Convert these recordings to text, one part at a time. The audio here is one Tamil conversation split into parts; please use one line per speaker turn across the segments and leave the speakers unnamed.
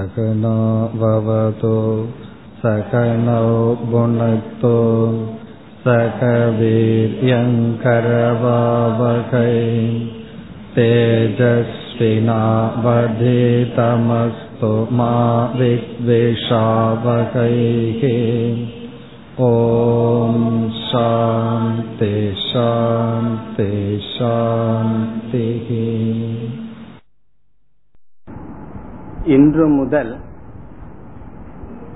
सकनो भवतु सकनौ भुनक्तु सकवीर्यङ्करवावकै तेजस्विनावधितमस्तु मा विद्वेषावकैः ॐ शान्ति शान्ति शान्तिः
இன்று முதல்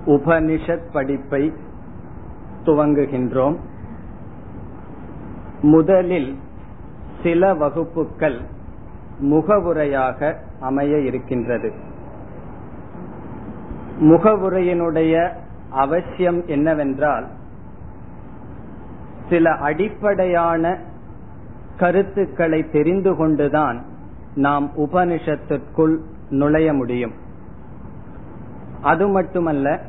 உபனிஷத் படிப்பை துவங்குகின்றோம். முதலில் சில வகுப்புகள் முகவுரையாக அமைய இருக்கின்றது. முகவுரையினுடைய அவசியம் என்னவென்றால் சில அடிப்படையான கருத்துக்களை தெரிந்து கொண்டுதான் நாம் உபனிஷத்திற்குள் நுழைய முடியும். அது மட்டுமல்ல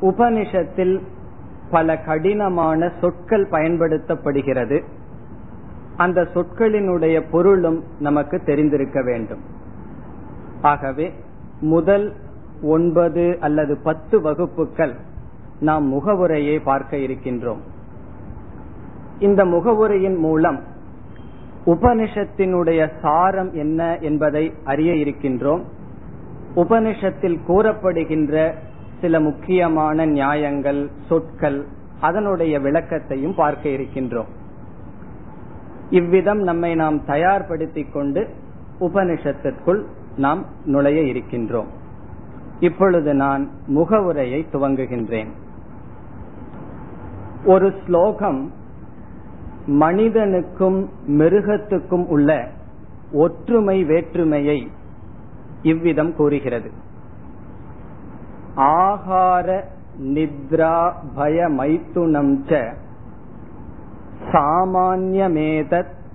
உபனிஷத்தில் பல கடினமான சொற்கள் பயன்படுத்தப்படுகிறது. அந்த சொற்களினுடைய பொருளும் நமக்கு தெரிந்திருக்க வேண்டும். ஆகவே முதல் ஒன்பது அல்லது பத்து வகுப்புகள் நாம் முகவுரையை பார்க்க இருக்கின்றோம். இந்த முகவுரையின் மூலம் உபனிஷத்தினுடைய சாரம் என்ன என்பதை அறிய இருக்கின்றோம். உபனிஷத்தில் கூறப்படுகின்ற சில முக்கியமான நியாயங்கள் சொற்கள் அதனுடைய விளக்கத்தையும் பார்க்க இருக்கின்றோம். இவ்விதம் நம்மை நாம் தயார்படுத்திக் கொண்டு உபனிஷத்திற்குள் நாம் நுழைய இருக்கின்றோம். இப்பொழுது நான் முகவுரையை துவங்குகின்றேன். ஒரு ஸ்லோகம் மனிதனுக்கும் மிருகத்துக்கும் உள்ள ஒற்றுமை வேற்றுமையை இவ்விதம் கூறுகிறது. ஆகார நித்ரா பய மைத்துனம் ச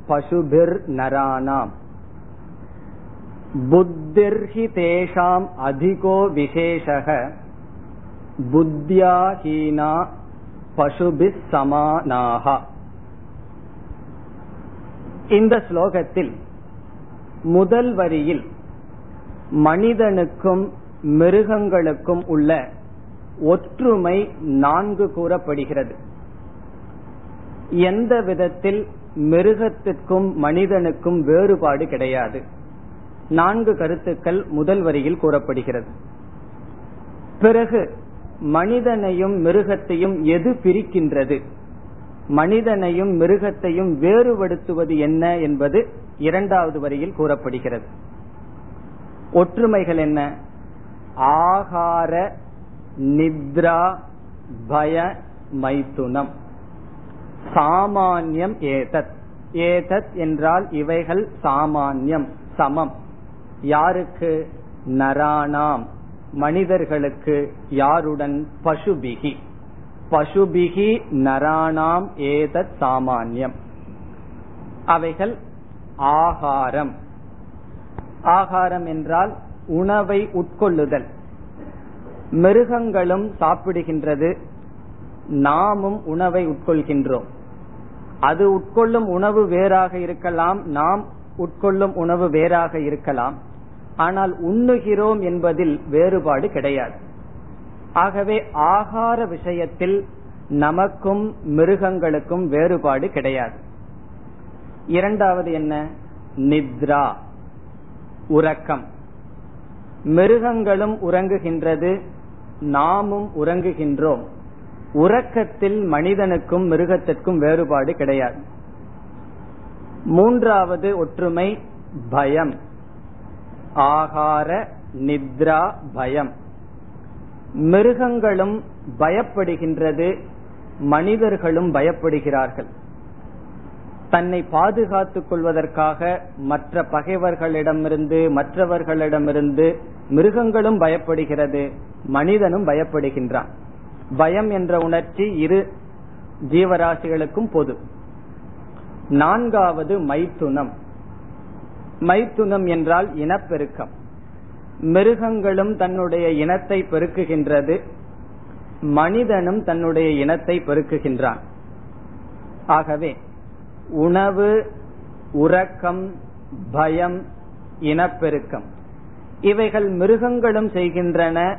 பசுபிர் நரானாம். புத்திர்ஹி தேஷாம் அதிகோ விசேஷக புத்தியாஹீனா பசுபிஸ் சமானாகா இந்த ஸ்லோகத்தில் முதல் வரியில் மனிதனுக்கும் மிருகங்களுக்கும் உள்ள ஒற்றுமை நான்கு கூறப்படுகிறது. எந்த விதத்தில் மிருகத்திற்கும் மனிதனுக்கும் வேறுபாடு கிடையாது. நான்கு கருத்துக்கள் முதல் வரியில் கூறப்படுகிறது. பிறகு மனிதனையும் மிருகத்தையும் எது பிரிக்கின்றது? மனிதனையும் மிருகத்தையும் வேறுபடுத்துவது என்ன என்பது இரண்டாவது வரியில் கூறப்படுகிறது. ஒற்றுமைகள் என்ன? ஆகார நித்ரா பய மைத்துனம். சாமான்யம் ஏதத். ஏதத் என்றால் இவைகள் சாமான்யம் சமம். யாருக்கு? நராணாம். மனிதர்களுக்கு யாருடன்? பசுபிகி. பசுபிகி நராணாம் ஏதத் சாமான்யம். அவைகள் ஆகாரம். ஆகாரம் என்றால் உணவை உட்கொள்ளுதல். மிருகங்களும் சாப்பிடுகின்றது. நாமும் உணவை உட்கொள்கின்றோம். அது உட்கொள்ளும் உணவு வேறாக இருக்கலாம் நாம் உட்கொள்ளும் உணவு வேறாக இருக்கலாம். ஆனால் உண்ணுகிறோம் என்பதில் வேறுபாடு கிடையாது. ஆகவே ஆகார விஷயத்தில் நமக்கும் மிருகங்களுக்கும் வேறுபாடு கிடையாது. இரண்டாவது என்ன? நித்ரா உறக்கம். மிருகங்களும் உறங்குகின்றது நாமும் உறங்குகின்றோம். உறக்கத்தில் மனிதனுக்கும் மிருகத்திற்கும் வேறுபாடு கிடையாது. மூன்றாவது ஒற்றுமை பயம். ஆகார நித்ரா பயம். மிருகங்களும் பயப்படுகின்றது மனிதர்களும் பயப்படுகிறார்கள். தன்னை பாதுகாத்துக் கொள்வதற்காக மற்ற பகைவர்களிடமிருந்து மற்றவர்களிடமிருந்து மிருகங்களும் பயப்படுகிறது மனிதனும் பயப்படுகின்றான். பயம் என்ற உணர்ச்சி இரு ஜீவராசிகளுக்கும் பொது. நான்காவது மைத்துனம். மைத்துனம் என்றால் இனப்பெருக்கம். மிருகங்களும் தன்னுடைய இனத்தை பெருக்குகின்றது. மனிதனும் தன்னுடைய இனத்தை பெருக்குகின்றான். ஆகவே உணவு உறக்கம் பயம் இனப்பெருக்கம் இவைகள் மிருகங்களும் செய்கின்றன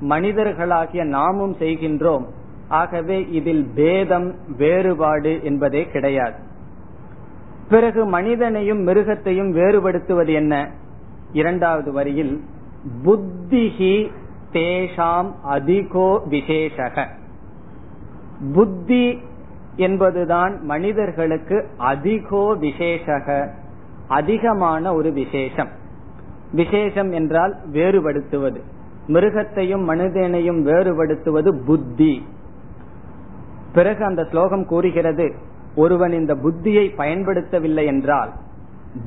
மனிதர்களாகிய நாமும் செய்கின்றோம். ஆகவே இதில் பேதம் வேறுபாடு என்பதே கிடையாது. பிறகு மனிதனையும் மிருகத்தையும் வேறுபடுத்துவது என்ன? இரண்டாவது வரியில் புத்திஹி தேஷாம் அதிகோ விசேஷக. புத்தி என்பதுதான் மனிதர்களுக்கு அதிகோ விசேஷக அதிகமான ஒரு விசேஷம். விசேஷம் என்றால் வேறுபடுத்துவது. மிருகத்தையும் மனிதனையும் வேறுபடுத்துவது புத்தி. பிறகு அந்த ஸ்லோகம் கூறுகிறது ஒருவன் இந்த புத்தியை பயன்படுத்தவில்லை என்றால்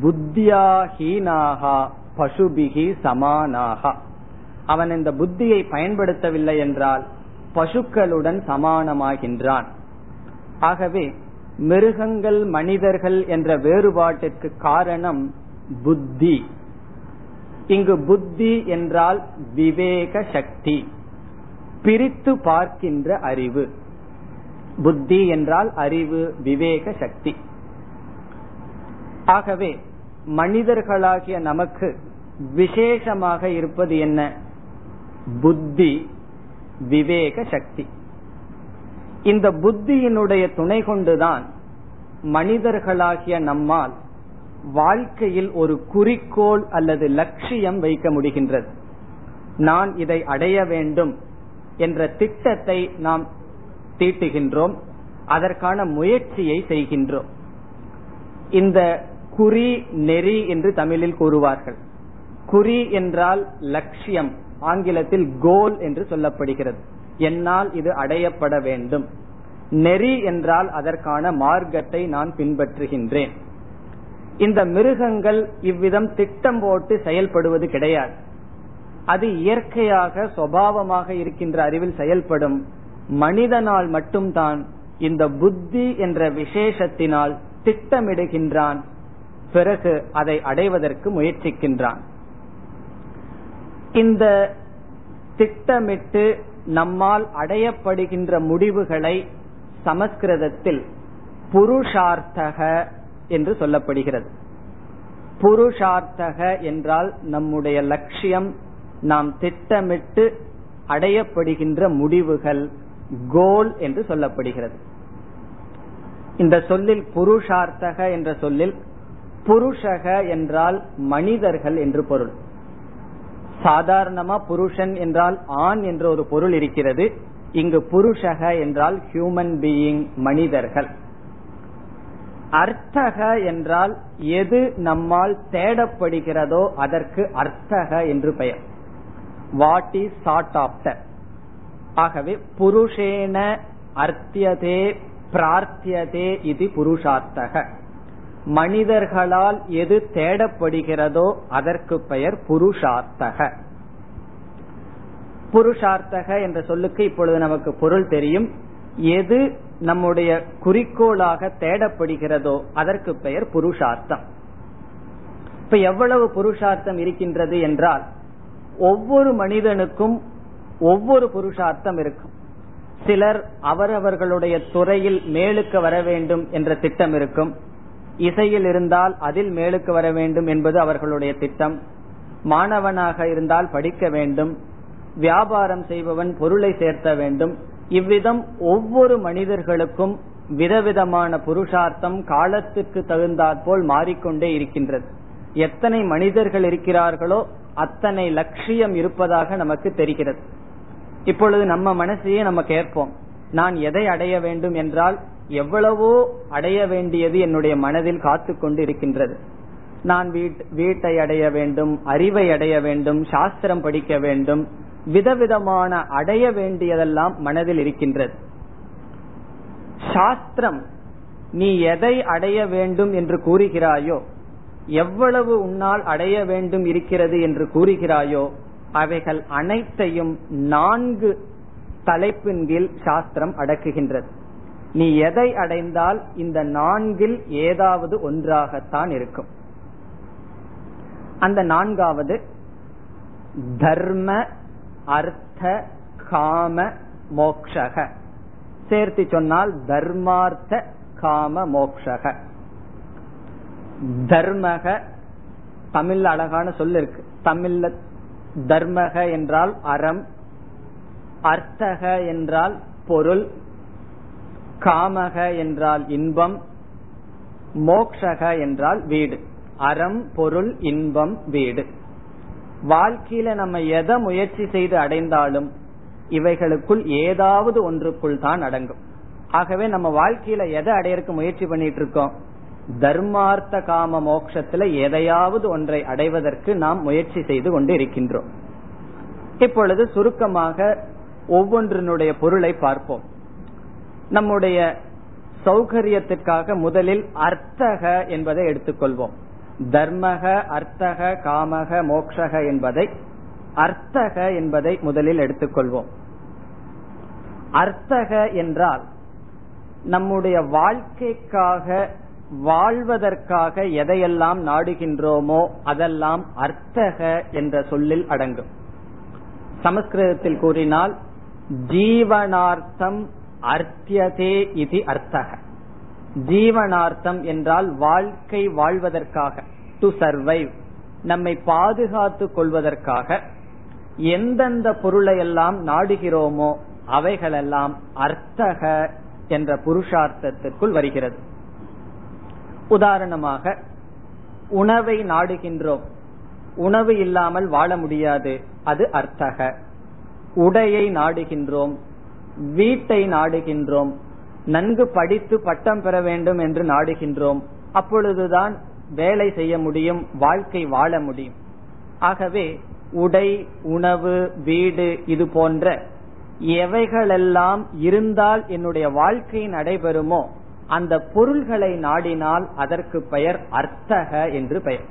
புத்தியாஹீனாகா பசுபிகி சமானாகா. அவன் இந்த புத்தியை பயன்படுத்தவில்லை என்றால் பசுக்களுடன் சமானமாகின்றான். ஆகவே மிருகங்கள் மனிதர்கள் என்ற வேறுபாட்டிற்கு காரணம் புத்தி. இங்கு புத்தி என்றால் விவேக சக்தி பிரித்து பார்க்கின்ற அறிவு. புத்தி என்றால் அறிவு விவேக சக்தி. ஆகவே மனிதர்களாகிய நமக்கு விசேஷமாக இருப்பது என்ன? புத்தி விவேக சக்தி. இந்த புத்தியினுடைய துணை கொண்டுதான் மனிதர்களாகிய நம்மால் வாழ்க்கையில் ஒரு குறிக்கோள் அல்லது லட்சியம் வைக்க முடிகின்றது. நான் இதை அடைய வேண்டும் என்ற திட்டத்தை நாம் தீட்டுகின்றோம் அதற்கான முயற்சியை செய்கின்றோம். இந்த குறி நெறி என்று தமிழில் கூறுவார்கள். குறி என்றால் லட்சியம் ஆங்கிலத்தில் கோல் என்று சொல்லப்படுகிறது. என்னால் இது அடையப்பட வேண்டும். நெறி என்றால் அதற்கான மார்க்கத்தை நான் பின்பற்றுகின்றேன். இந்த மிருகங்கள் இவ்விதம் திட்டம் போட்டு செயல்படுவது கிடையாது. அது இயற்கையாக சுவாவமாக இருக்கின்ற அறிவில் செயல்படும் மனிதனால் மட்டும்தான் இந்த புத்தி என்ற விசேஷத்தினால் திட்டமிடுகின்றான் பிறகு அதை அடைவதற்கு முயற்சிக்கின்றான். இந்த திட்டமிட்டு நம்மால் அடையப்படுகின்ற முடிவுகளை சமஸ்கிருதத்தில் புருஷார்த்தக என்று சொல்லப்படுகிறது. புருஷார்த்தக என்றால் நம்முடைய லட்சியம் நாம் திட்டமிட்டு அடையப்படுகின்ற முடிவுகள் கோல் என்று சொல்லப்படுகிறது. இந்த சொல்லில் புருஷார்த்தக என்ற சொல்லில் புருஷக என்றால் மனிதர்கள் என்று பொருள். சாதாரணமா புருஷன் என்றால் ஆண் என்ற ஒரு பொருள் இருக்கிறது. இங்கு புருஷக என்றால் ஹியூமன் பீயிங் மனிதர்கள். அர்த்தக என்றால் எது நம்மால் தேடப்படுகிறதோ அதற்கு அர்த்தக என்று பெயர். வாட் இஸ் சாட் ஆப்டர் ஆகவே புருஷேன அர்த்தியதே பிரார்த்தியதே இது புருஷார்த்தக. மனிதர்களால் எது தேடப்படுகிறதோ அதற்கு பெயர் புருஷார்த்தக. புருஷார்த்தக என்ற சொல்லுக்கு இப்பொழுது நமக்கு பொருள் தெரியும். எது நம்முடைய குறிக்கோளாக தேடப்படுகிறதோ அதற்கு பெயர் புருஷார்த்தம். இப்ப எவ்வளவு புருஷார்த்தம் இருக்கின்றது என்றால் ஒவ்வொரு மனிதனுக்கும் ஒவ்வொரு புருஷார்த்தம் இருக்கும். சிலர் அவரவர்களுடைய துறையில் மேலுக்கு வர வேண்டும் என்ற திட்டம் இருக்கும். இசையில் இருந்தால் அதில் மேலுக்கு வர வேண்டும் என்பது அவர்களுடைய திட்டம். மாணவனாக இருந்தால் படிக்க வேண்டும். வியாபாரம் செய்பவன் பொருளை சேர்த்த வேண்டும். இவ்விதம் ஒவ்வொரு மனிதர்களுக்கும் விதவிதமான புருஷார்த்தம் காலத்துக்கு தகுந்தாற்போல் மாறிக்கொண்டே இருக்கின்றது. எத்தனை மனிதர்கள் இருக்கிறார்களோ அத்தனை லட்சியம் இருப்பதாக நமக்கு தெரிகிறது. இப்பொழுது நம்ம மனசையே நம்ம கேட்போம். நான் எதை அடைய வேண்டும் என்றால் எவ்வளவோ அடைய வேண்டியது என்னுடைய மனதில் காத்து கொண்டு இருக்கின்றது நான் வீட்டை அடைய வேண்டும் அறிவை அடைய வேண்டும் சாஸ்திரம் படிக்க வேண்டும் விதவிதமான அடைய வேண்டியதெல்லாம் மனதில் இருக்கின்றது. சாஸ்திரம் நீ எதை அடைய வேண்டும் என்று கூறுகிறாயோ எவ்வளவு உன்னால் அடைய வேண்டும் இருக்கிறது என்று கூறுகிறாயோ அவைகள் அனைத்தையும் நான்கு தலைப்பின் கீழ் சாஸ்திரம் அடக்குகின்றது. நீ எதை அடைந்தால் இந்த நான்கில் ஏதாவது ஒன்றாகத்தான் இருக்கும். அந்த நான்காவது தர்ம அர்த்த காம மோக்ஷக. சேர்த்து சொன்னால் தர்மார்த்த காம மோக்ஷக. தர்மக தமிழ்ல அழகான சொல் இருக்கு. தமிழ்ல தர்மக என்றால் அறம் அர்த்தக என்றால் பொருள் காமக என்றால் இன்பம் மோக்ஷக என்றால் வீடு. அறம் பொருள் இன்பம் வீடு. வாழ்க்கையில நம்ம எதை முயற்சி செய்து அடைந்தாலும் இவைகளுக்குள் ஏதாவது ஒன்றுக்குள் தான் அடங்கும். ஆகவே நம்ம வாழ்க்கையில எதை அடையறக்கு முயற்சி பண்ணிட்டு இருக்கோம் தர்மார்த்த காம மோட்சத்துல எதையாவது ஒன்றை அடைவதற்கு நாம் முயற்சி செய்து கொண்டு இருக்கின்றோம். இப்பொழுது சுருக்கமாக ஒவ்வொன்றினுடைய பொருளை பார்ப்போம். நம்முடைய சௌகரியத்திற்காக முதலில் அர்த்தக என்பதை எடுத்துக்கொள்வோம். தர்மக அர்த்தக காமக மோக்ஷக என்பதை அர்த்தக என்பதை முதலில் எடுத்துக்கொள்வோம். அர்த்தக என்றால் நம்முடைய வாழ்க்கைக்காக வாழ்வதற்காக எதையெல்லாம் நாடுகின்றோமோ அதெல்லாம் அர்த்தக என்ற சொல்லில் அடங்கும். சமஸ்கிருதத்தில் கூறினால் ஜீவனார்த்தம் அர்த்தியதே இது அர்த்தக. ஜீவனார்த்தம் என்றால் வாழ்க்கை வாழ்வதற்காக டு சர்வைவ் நம்மை பாதுகாத்து கொள்வதற்காக எந்தெந்த பொருளை எல்லாம் நாடுகிறோமோ அவைகளெல்லாம் அர்த்தக என்ற புருஷார்த்தத்திற்குள் வருகிறது. உதாரணமாக உணவை நாடுகின்றோம். உணவு இல்லாமல் வாழ முடியாது அது அர்த்தக. உடையை நாடுகின்றோம். வீட்டை நாடுகின்றோம். நன்கு படித்து பட்டம் பெற வேண்டும் என்று நாடுகின்றோம். அப்பொழுதுதான் வேலை செய்ய முடியும் வாழ்க்கை வாழ முடியும். ஆகவே உடை உணவு வீடு இது போன்ற எவைகளெல்லாம் இருந்தால் என்னுடைய வாழ்க்கை நடைபெறுமோ அந்த பொருள்களை நாடினால் அதற்கு பெயர் அர்த்தக என்று பெயர்.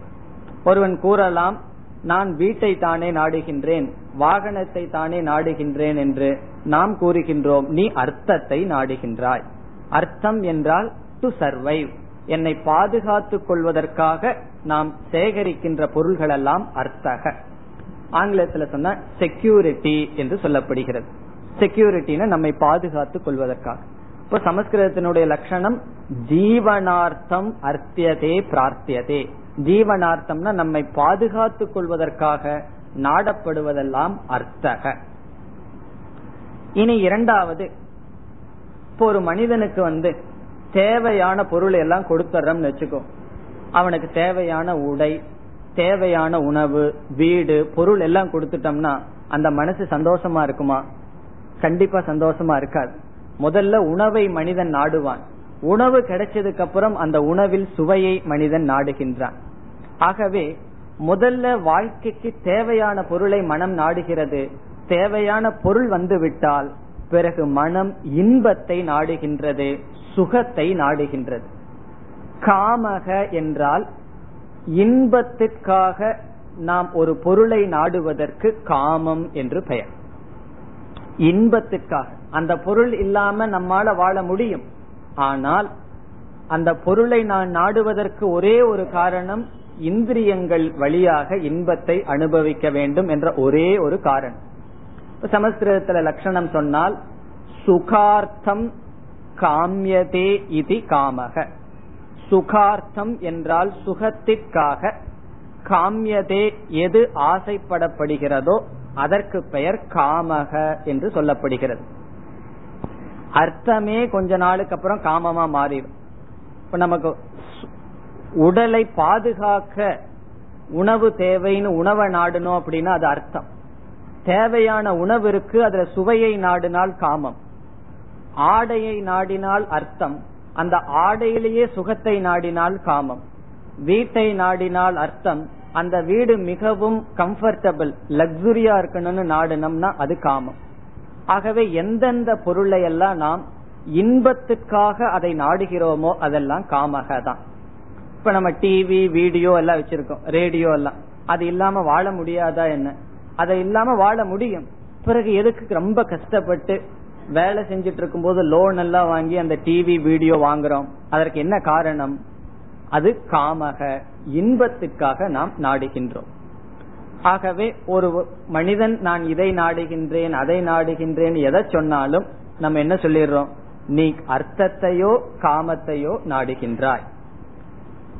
ஒருவன் கூறலாம் நான் வீட்டை தானே நாடுகின்றேன். வாகனத்தை தானே நாடுகின்றேன் என்று நாம் கூறுகின்றோம். நீ அர்த்தத்தை நாடுகின்றாய். அர்த்தம் என்றால் டு சர்வைவ் என்னை பாதுகாத்துக் கொள்வதற்காக நாம் சேகரிக்கின்ற பொருள்கள் எல்லாம் அர்த்தக. ஆங்கிலத்தில் சொன்ன செக்யூரிட்டி என்று சொல்லப்படுகிறது. செக்யூரிட்டின நம்மை பாதுகாத்துக் கொள்வதற்காக. இப்ப சமஸ்கிருதத்தினுடைய லட்சணம் ஜீவனார்த்தம் அர்த்தியதே பிரார்த்தியதே. ஜீவனார்த்தம்னா நம்மை பாதுகாத்துக் கொள்வதற்காக நாடப்படுவதெல்லாம் அர்த்தக. இனி இரண்டாவது இப்போ ஒரு மனிதனுக்கு வந்து தேவையான பொருள் எல்லாம் கொடுத்துறோம்னு வச்சுக்கோ. அவனுக்கு தேவையான உடை தேவையான உணவு வீடு பொருள் எல்லாம் கொடுத்துட்டோம்னா அந்த மனசு சந்தோஷமா இருக்குமா? கண்டிப்பா சந்தோஷமா இருக்காது. முதல்ல உணவை மனிதன் நாடுவான். உணவு கிடைச்சதுக்கு அப்புறம் அந்த உணவில் சுவையை மனிதன் நாடுகின்றான். ஆகவே முதல்ல வாழ்க்கைக்கு தேவையான பொருளை மனம் நாடுகிறது. தேவையான பொருள் வந்துவிட்டால் பிறகு மனம் இன்பத்தை நாடுகின்றது சுகத்தை நாடுகின்றது. காமக என்றால் இன்பத்திற்காக நாம் ஒரு பொருளை நாடுவதற்கு காமம் என்று பெயர். இன்பத்திற்காக. அந்த பொருள் இல்லாம நம்மால வாழ முடியும். ஆனால் அந்த பொருளை நான் நாடுவதற்கு ஒரே ஒரு காரணம் இந்திரியங்கள் வழியாக இன்பத்தை அனுபவிக்க வேண்டும் என்ற ஒரே ஒரு காரணம். சமஸ்கிருதத்துல லட்சணம் சொன்னால் சுகார்த்தம் காமியதே இது காமக. சுகார்த்தம் என்றால் சுகத்திற்காக காமியதே எது ஆசைப்படப்படுகிறதோ அதற்கு பெயர் காமக என்று சொல்லப்படுகிறது. அர்த்தமே கொஞ்ச நாளுக்கு அப்புறம் காமமா மாறிடும். இப்ப நமக்கு உடலை பாதுகாக்க உணவு தேவைன்னு உணவை நாடணும் அப்படின்னா அது அர்த்தம். தேவையான உணவு இருக்கு அதுல சுவையை நாடினால் காமம். ஆடையை நாடினால் அர்த்தம். அந்த ஆடையிலேயே சுகத்தை நாடினால் காமம். வீட்டை நாடினால் அர்த்தம். அந்த வீடு மிகவும் கம்ஃபர்டபிள் லக்ஸுரியா இருக்கணும்னு நாடினோம்னா அது காமம். ஆகவே எந்தெந்த பொருளை எல்லாம் நாம் இன்பத்துக்காக அதை நாடுகிறோமோ அதெல்லாம் காமக தான் இப்ப நம்ம டிவி வீடியோ எல்லாம் வச்சிருக்கோம். ரேடியோ எல்லாம். அது இல்லாம வாழ முடியாதா என்ன? அதை இல்லாம வாழ முடியும். பிறகு எதுக்கு ரொம்ப கஷ்டப்பட்டு வேலை செஞ்சிட்டு இருக்கும் போது லோன் எல்லாம் வாங்கி அந்த டிவி வீடியோ வாங்குறோம்? அதற்கு என்ன காரணம்? அது காமக இன்பத்துக்காக நாம் நாடுகின்றோம். ஆகவே ஒரு மனிதன் நான் இதை நாடுகின்றேன் அதை நாடுகின்றேன் எதை சொன்னாலும் நம்ம என்ன சொல்லிடுறோம்? நீ அர்த்தத்தையோ காமத்தையோ நாடுகின்றாய்.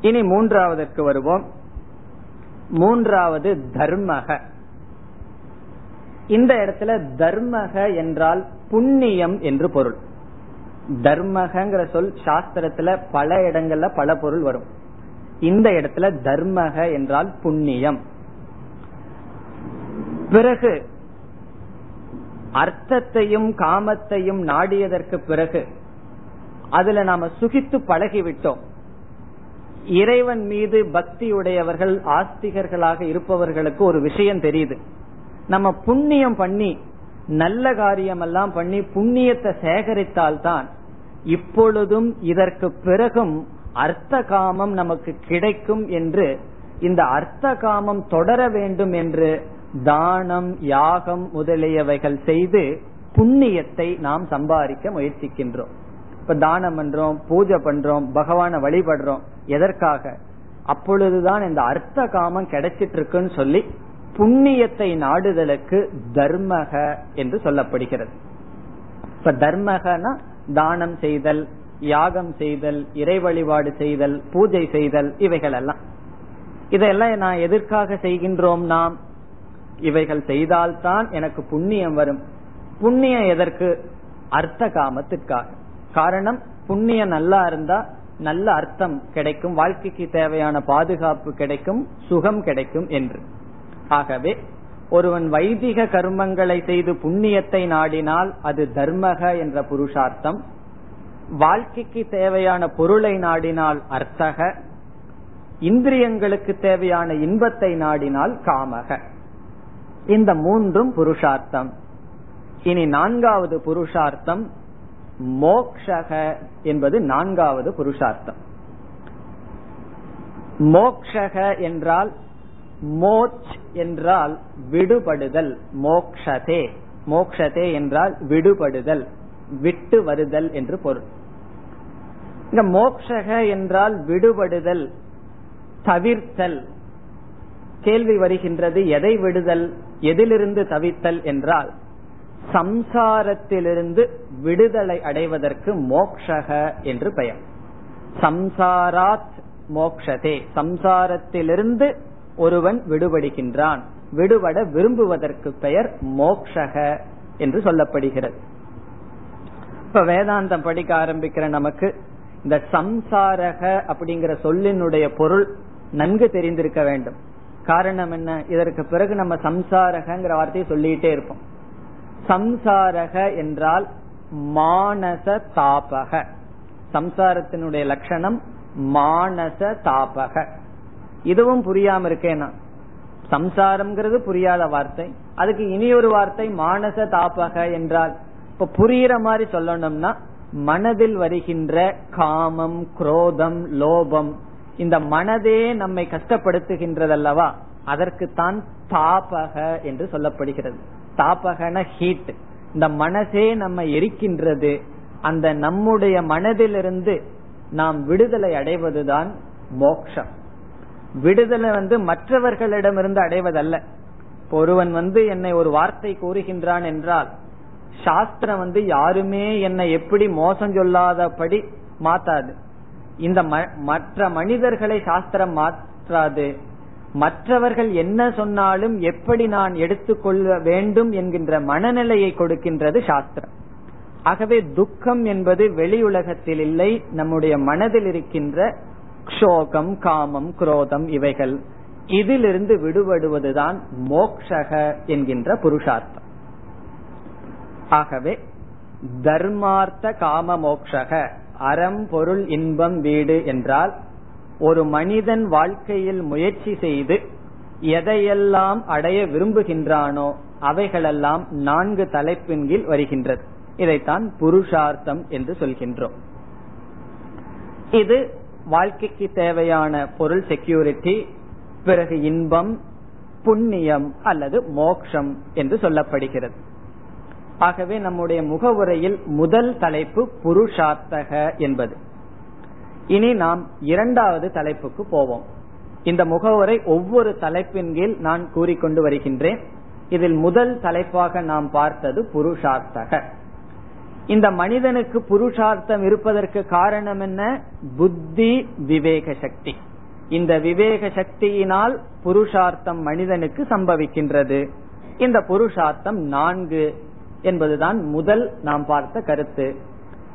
இனி மூன்றாவதற்கு வருவோம். மூன்றாவது தர்மக. இந்த இடத்துல தர்மக என்றால் புண்ணியம் என்று பொருள். தர்மகங்கிற சொல் சாஸ்திரத்துல பல இடங்கள்ல பல பொருள் வரும். இந்த இடத்துல தர்மக என்றால் புண்ணியம். பிறகு அர்த்தத்தையும் காமத்தையும் நாடியதற்கு பிறகு அதுல நாம சுகித்து பழகிவிட்டோம். இறைவன் மீது பக்தி உடையவர்கள் ஆஸ்திகர்களாக இருப்பவர்களுக்கு ஒரு விஷயம் தெரியுது. நம்ம புண்ணியம் பண்ணி நல்ல காரியம் எல்லாம் பண்ணி புண்ணியத்தை சேகரித்தால்தான் இப்பொழுதும் இதற்கு பிறகும் அர்த்த காமம் நமக்கு கிடைக்கும் என்று இந்த அர்த்த காமம் தொடர வேண்டும் என்று தானம் யாகம் முதலியவைகள் செய்து புண்ணியத்தை நாம் சம்பாதிக்க முயற்சிக்கின்றோம். இப்ப தானம் பண்றோம் பூஜை பண்றோம் பகவான வழிபடுறோம். எதற்காக? அப்பொழுதுதான் இந்த அர்த்த காமம் கிடைச்சிட்டு இருக்குன்னு சொல்லி புண்ணியத்தை நாடுதலுக்கு தர்மக என்று சொல்லப்படுகிறது. இப்ப தர்மகனா தானம் செய்தல் யாகம் செய்தல் இறை வழிபாடு செய்தல் பூஜை செய்தல் இவைகள் எல்லாம் இதெல்லாம் நான் எதற்காக செய்கின்றோம் நாம்? இவைகள் செய்தால்தான் எனக்கு புண்ணியம் வரும். புண்ணியம் எதற்கு? அர்த்த காமத்திற்காக. காரணம் புண்ணியம் நல்லா இருந்தா நல்ல அர்த்தம் கிடைக்கும் வாழ்க்கைக்கு தேவையான பாதுகாப்பு கிடைக்கும் சுகம் கிடைக்கும் என்று. ஆகவே ஒருவன் வைதிக கர்மங்களை செய்து புண்ணியத்தை நாடினால் அது தர்மக என்ற புருஷார்த்தம். வாழ்க்கைக்கு தேவையான பொருளை நாடினால் அர்த்தக. இந்திரியங்களுக்கு தேவையான இன்பத்தை நாடினால் காமக. இந்த மூன்றும் புருஷார்த்தம். இனி நான்காவது புருஷார்த்தம் மோக்ஷக என்பது நான்காவது புருஷார்த்தம். மோக்ஷக என்றால் மோச் என்றால் விடுபடுதல் மோக்ஷதே. மோக்ஷதே என்றால் விடுபடுதல் விட்டு வருதல் என்று பொருள். இந்த மோக்ஷக என்றால் விடுபடுதல் தவிர்த்தல். கேள்வி வருகின்றது எதை விடுதல் எதிலிருந்து தவித்தல் என்றால் சம்சாரத்திலிருந்து விடுதலை அடைவதற்கு மோக்ஷக என்று பெயர். சம்சாராத் மோக்ஷதே. சம்சாரத்திலிருந்து ஒருவன் விடுபடுகின்றான். விடுபட விரும்புவதற்கு பெயர் மோக்ஷக என்று சொல்லப்படுகிறது. இப்ப வேதாந்தம் படிக்க ஆரம்பிக்கிற நமக்கு இந்த சம்சாரக அப்படிங்கிற சொல்லினுடைய பொருள் நன்கு தெரிந்திருக்க வேண்டும். காரணம் என்ன? இதற்கு பிறகு நம்ம சம்சாரகங்கிற வார்த்தையை சொல்லிட்டே இருப்போம். சம்சாரக என்றால் மானச தாபக. சம்சாரத்தினுடைய லட்சணம் மானச தாபக. இதுவும் புரியாம இருக்கேனா? சம்சாரம்ங்கிறது புரியாத வார்த்தை. அதுக்கு இனி ஒரு வார்த்தை மானச தாபக என்றால். இப்ப புரியுற மாதிரி சொல்லணும்னா மனதில் வருகின்ற காமம் குரோதம் லோபம் இந்த மனதே நம்மை கஷ்டப்படுத்துகின்றதல்லவா? அதற்கு தான் தாபக என்று சொல்லப்படுகிறது. தாபகன ஹீட். இந்த மனசே நம்ம எரிக்கின்றது. அந்த நம்முடைய மனதிலிருந்து நாம் விடுதலை அடைவதுதான் மோக்ஷம். விடுதலை வந்து மற்றவர்களிடமிருந்து அடைவதல்ல. ஒருவன் வந்து என்னை ஒரு வார்த்தை கூறுகின்றான் என்றால் சாஸ்திரம் வந்து யாருமே என்னை எப்படி மோசம் சொல்லாதபடி மாத்தாது. இந்த மற்ற மனிதர்களை சாஸ்திரம் மாற்றாது. மற்றவர்கள் என்ன சொன்னாலும் எப்படி நான் எடுத்துக்கொள்ள வேண்டும் என்கின்ற மனநிலையை கொடுக்கின்றது சாஸ்திரம். ஆகவே துக்கம் என்பது வெளி உலகத்தில் இல்லை நம்முடைய மனதில் இருக்கின்ற சோகம் காமம் குரோதம் இவைகள் இதிலிருந்து விடுபடுவதுதான் மோக்ஷக என்கின்ற புருஷார்த்தம். ஆகவே தர்மார்த்த காம மோக்ஷக அறம் பொருள் இன்பம் வீடு என்றால் ஒரு மனிதன் வாழ்க்கையில் முயற்சி செய்து எதையெல்லாம் அடைய விரும்புகின்றானோ அவைகளெல்லாம் நான்கு தலைப்பின் கீழ் வருகின்றது. இதைத்தான் புருஷார்த்தம் என்று சொல்கின்றோம். இது வாழ்க்கைக்கு தேவையான பொருள் செக்யூரிட்டி பிறகு இன்பம் புண்ணியம் அல்லது மோக்ஷம் என்று சொல்லப்படுகிறது. ஆகவே நம்முடைய முகவுரையில் முதல் தலைப்பு புருஷார்த்தக என்பது. இனி நாம் இரண்டாவது தலைப்புக்கு போவோம். இந்த முகவரை ஒவ்வொரு தலைப்பின் கீழ் நான் கூறிக்கொண்டு வருகின்றேன். இதில் முதல் தலைப்பாக நாம் பார்த்தது புருஷார்த்தக. இந்த மனிதனுக்கு புருஷார்த்தம் இருப்பதற்கு காரணம் என்ன? புத்தி விவேக சக்தி. இந்த விவேக சக்தியினால் புருஷார்த்தம் மனிதனுக்கு சம்பவிக்கின்றது. இந்த புருஷார்த்தம் நான்கு என்பதுதான் முதல் நாம் பார்த்த கருத்து.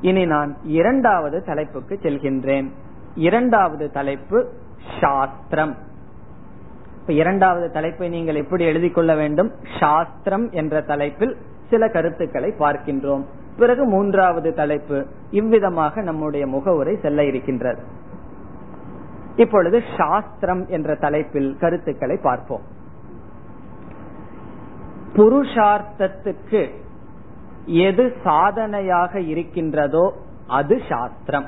இனி நான் இரண்டாவது தலைப்புக்கு செல்கின்றேன். இரண்டாவது தலைப்பு சாஸ்திரம். இரண்டாவது தலைப்பை நீங்கள் எப்படி எழுதிக் கொள்ள வேண்டும்? சாஸ்திரம் என்ற தலைப்பில் சில கருத்துக்களை பார்க்கின்றோம். பிறகு மூன்றாவது தலைப்பு இவ்விதமாக நம்முடைய முகவுரை செல்ல இருக்கின்றது. இப்பொழுது சாஸ்திரம் என்ற தலைப்பில் கருத்துக்களை பார்ப்போம். புருஷார்த்தத்துக்கு எது சாதனையாக இருக்கின்றதோ அது சாஸ்திரம்.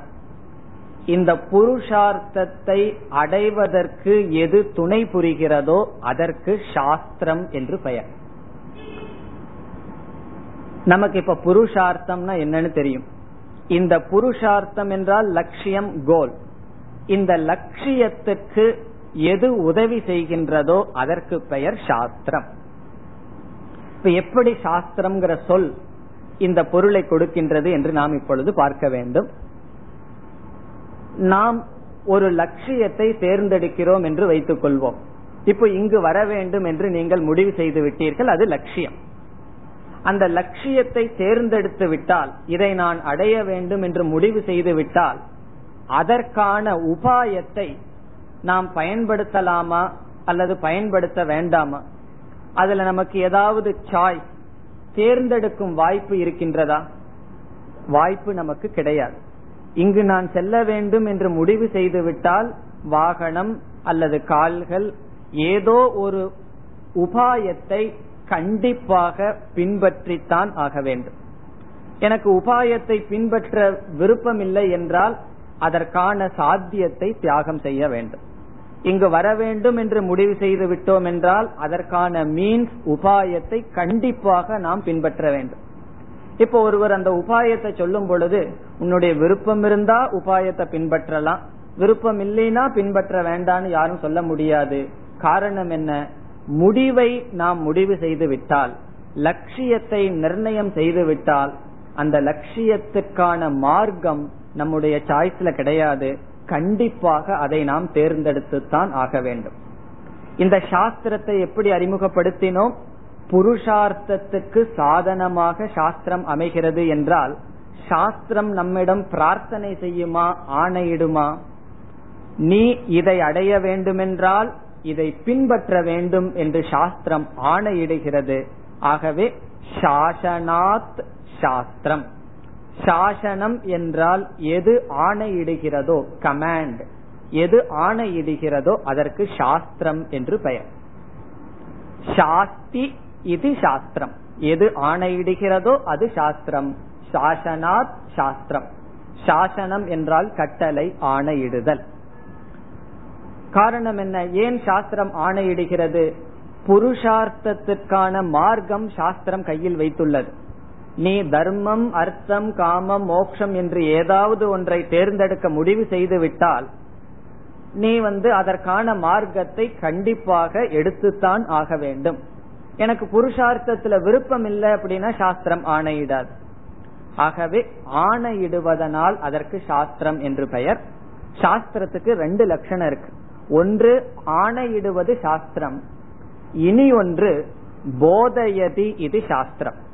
இந்த புருஷார்த்தத்தை அடைவதற்கு எது துணை புரிகிறதோ அதற்கு சாஸ்திரம் என்று பெயர். நமக்கு இப்ப புருஷார்த்தம்னா என்னன்னு தெரியும். இந்த புருஷார்த்தம் என்றால் லட்சியம் கோல் இந்த லட்சியத்துக்கு எது உதவி செய்கின்றதோ அதற்கு பெயர் சாஸ்திரம். இப்ப எப்படி சாஸ்திரம்ங்கிற சொல் இந்த பொருளை கொடுக்கின்றது என்று நாம் இப்பொழுது பார்க்க வேண்டும். நாம் ஒரு லட்சியத்தை தேர்ந்தெடுக்கிறோம் என்று வைத்துக் கொள்வோம். இப்போ இங்கு வர வேண்டும் என்று நீங்கள் முடிவு செய்து விட்டீர்கள் அது லட்சியம். அந்த லட்சியத்தை தேர்ந்தெடுத்து விட்டால் இதை நான் அடைய வேண்டும் என்று முடிவு செய்து விட்டால் அதற்கான உபாயத்தை நாம் பயன்படுத்தலாமா அல்லது பயன்படுத்த வேண்டாமா? அதுல நமக்கு ஏதாவது சாய்ஸ் தேர்ந்தெடுக்கும் வாய்ப்பு இருக்கின்றதா? வாய்ப்பு நமக்கு கிடையாது. இங்கு நான் செல்ல வேண்டும் என்று முடிவு செய்துவிட்டால் வாகனம் அல்லது கால்கள் ஏதோ ஒரு உபாயத்தை கண்டிப்பாக பின்பற்றித்தான் ஆக வேண்டும். எனக்கு உபாயத்தை பின்பற்ற விருப்பம் இல்லை என்றால் அதற்கான சாத்தியத்தை தியாகம் செய்ய வேண்டும். இங்கு வர வேண்டும் என்று முடிவு செய்து விட்டோம் என்றால் அதற்கான மீன்ஸ் உபாயத்தை கண்டிப்பாக நாம் பின்பற்ற வேண்டும். இப்போ ஒருவர் அந்த உபாயத்தை சொல்லும் பொழுது உன்னுடைய விருப்பம் இருந்தா உபாயத்தை பின்பற்றலாம். விருப்பம் இல்லைன்னா பின்பற்ற வேண்டாம்னு யாரும் சொல்ல முடியாது. காரணம் என்ன? முடிவை நாம் முடிவு செய்து விட்டால் லட்சியத்தை நிர்ணயம் செய்து விட்டால் அந்த லட்சியத்துக்கான மார்க்கம் நம்முடைய சாய்ஸ்ல கிடையாது. கண்டிப்பாக அதை நாம் தேர்ந்தெடுத்துத்தான் ஆக வேண்டும். இந்த சாஸ்திரத்தை எப்படி அறிமுகப்படுத்தினோம்? புருஷார்த்தத்துக்கு சாதனமாக சாஸ்திரம் அமைகிறது என்றால் சாஸ்திரம் நம்மிடம் பிரார்த்தனை செய்யுமா ஆணையிடுமா? நீ இதை அடைய வேண்டுமென்றால் இதை பின்பற்ற வேண்டும் என்று சாஸ்திரம் ஆணையிடுகிறது. ஆகவே சாசனாத் சாஸ்திரம். சாசனம் என்றால் எது ஆணையிடுகிறதோ கமாண்ட் எது ஆணையிடுகிறதோ அதற்கு சாஸ்திரம் என்று பெயர். சாஸ்தி இது சாஸ்திரம். எது ஆணையிடுகிறதோ அது சாஸ்திரம். சாசனாத் சாஸ்திரம். சாசனம் என்றால் கட்டளை ஆணையிடுதல். காரணம் என்ன? ஏன் சாஸ்திரம் ஆணையிடுகிறது? புருஷார்த்தத்திற்கான மார்க்கம் சாஸ்திரம் கையில் வைத்துள்ளது. நீ தர்மம் அர்த்தம் காமம் மோக்ஷம் என்று ஏதாவது ஒன்றை தேர்ந்தெடுக்க முடிவு செய்து விட்டால் நீ வந்து அதற்கான மார்க்கத்தை கண்டிப்பாக எடுத்துத்தான் ஆக வேண்டும். எனக்கு புருஷார்த்தத்துல விருப்பம் இல்லை அப்படின்னா சாஸ்திரம் ஆணையிடாது. ஆகவே ஆணையிடுவதனால் அதற்கு சாஸ்திரம் என்று பெயர். சாஸ்திரத்துக்கு ரெண்டு லட்சணம் இருக்கு. ஒன்று ஆணையிடுவது சாஸ்திரம். இனி ஒன்று போதயதி இது சாஸ்திரம்.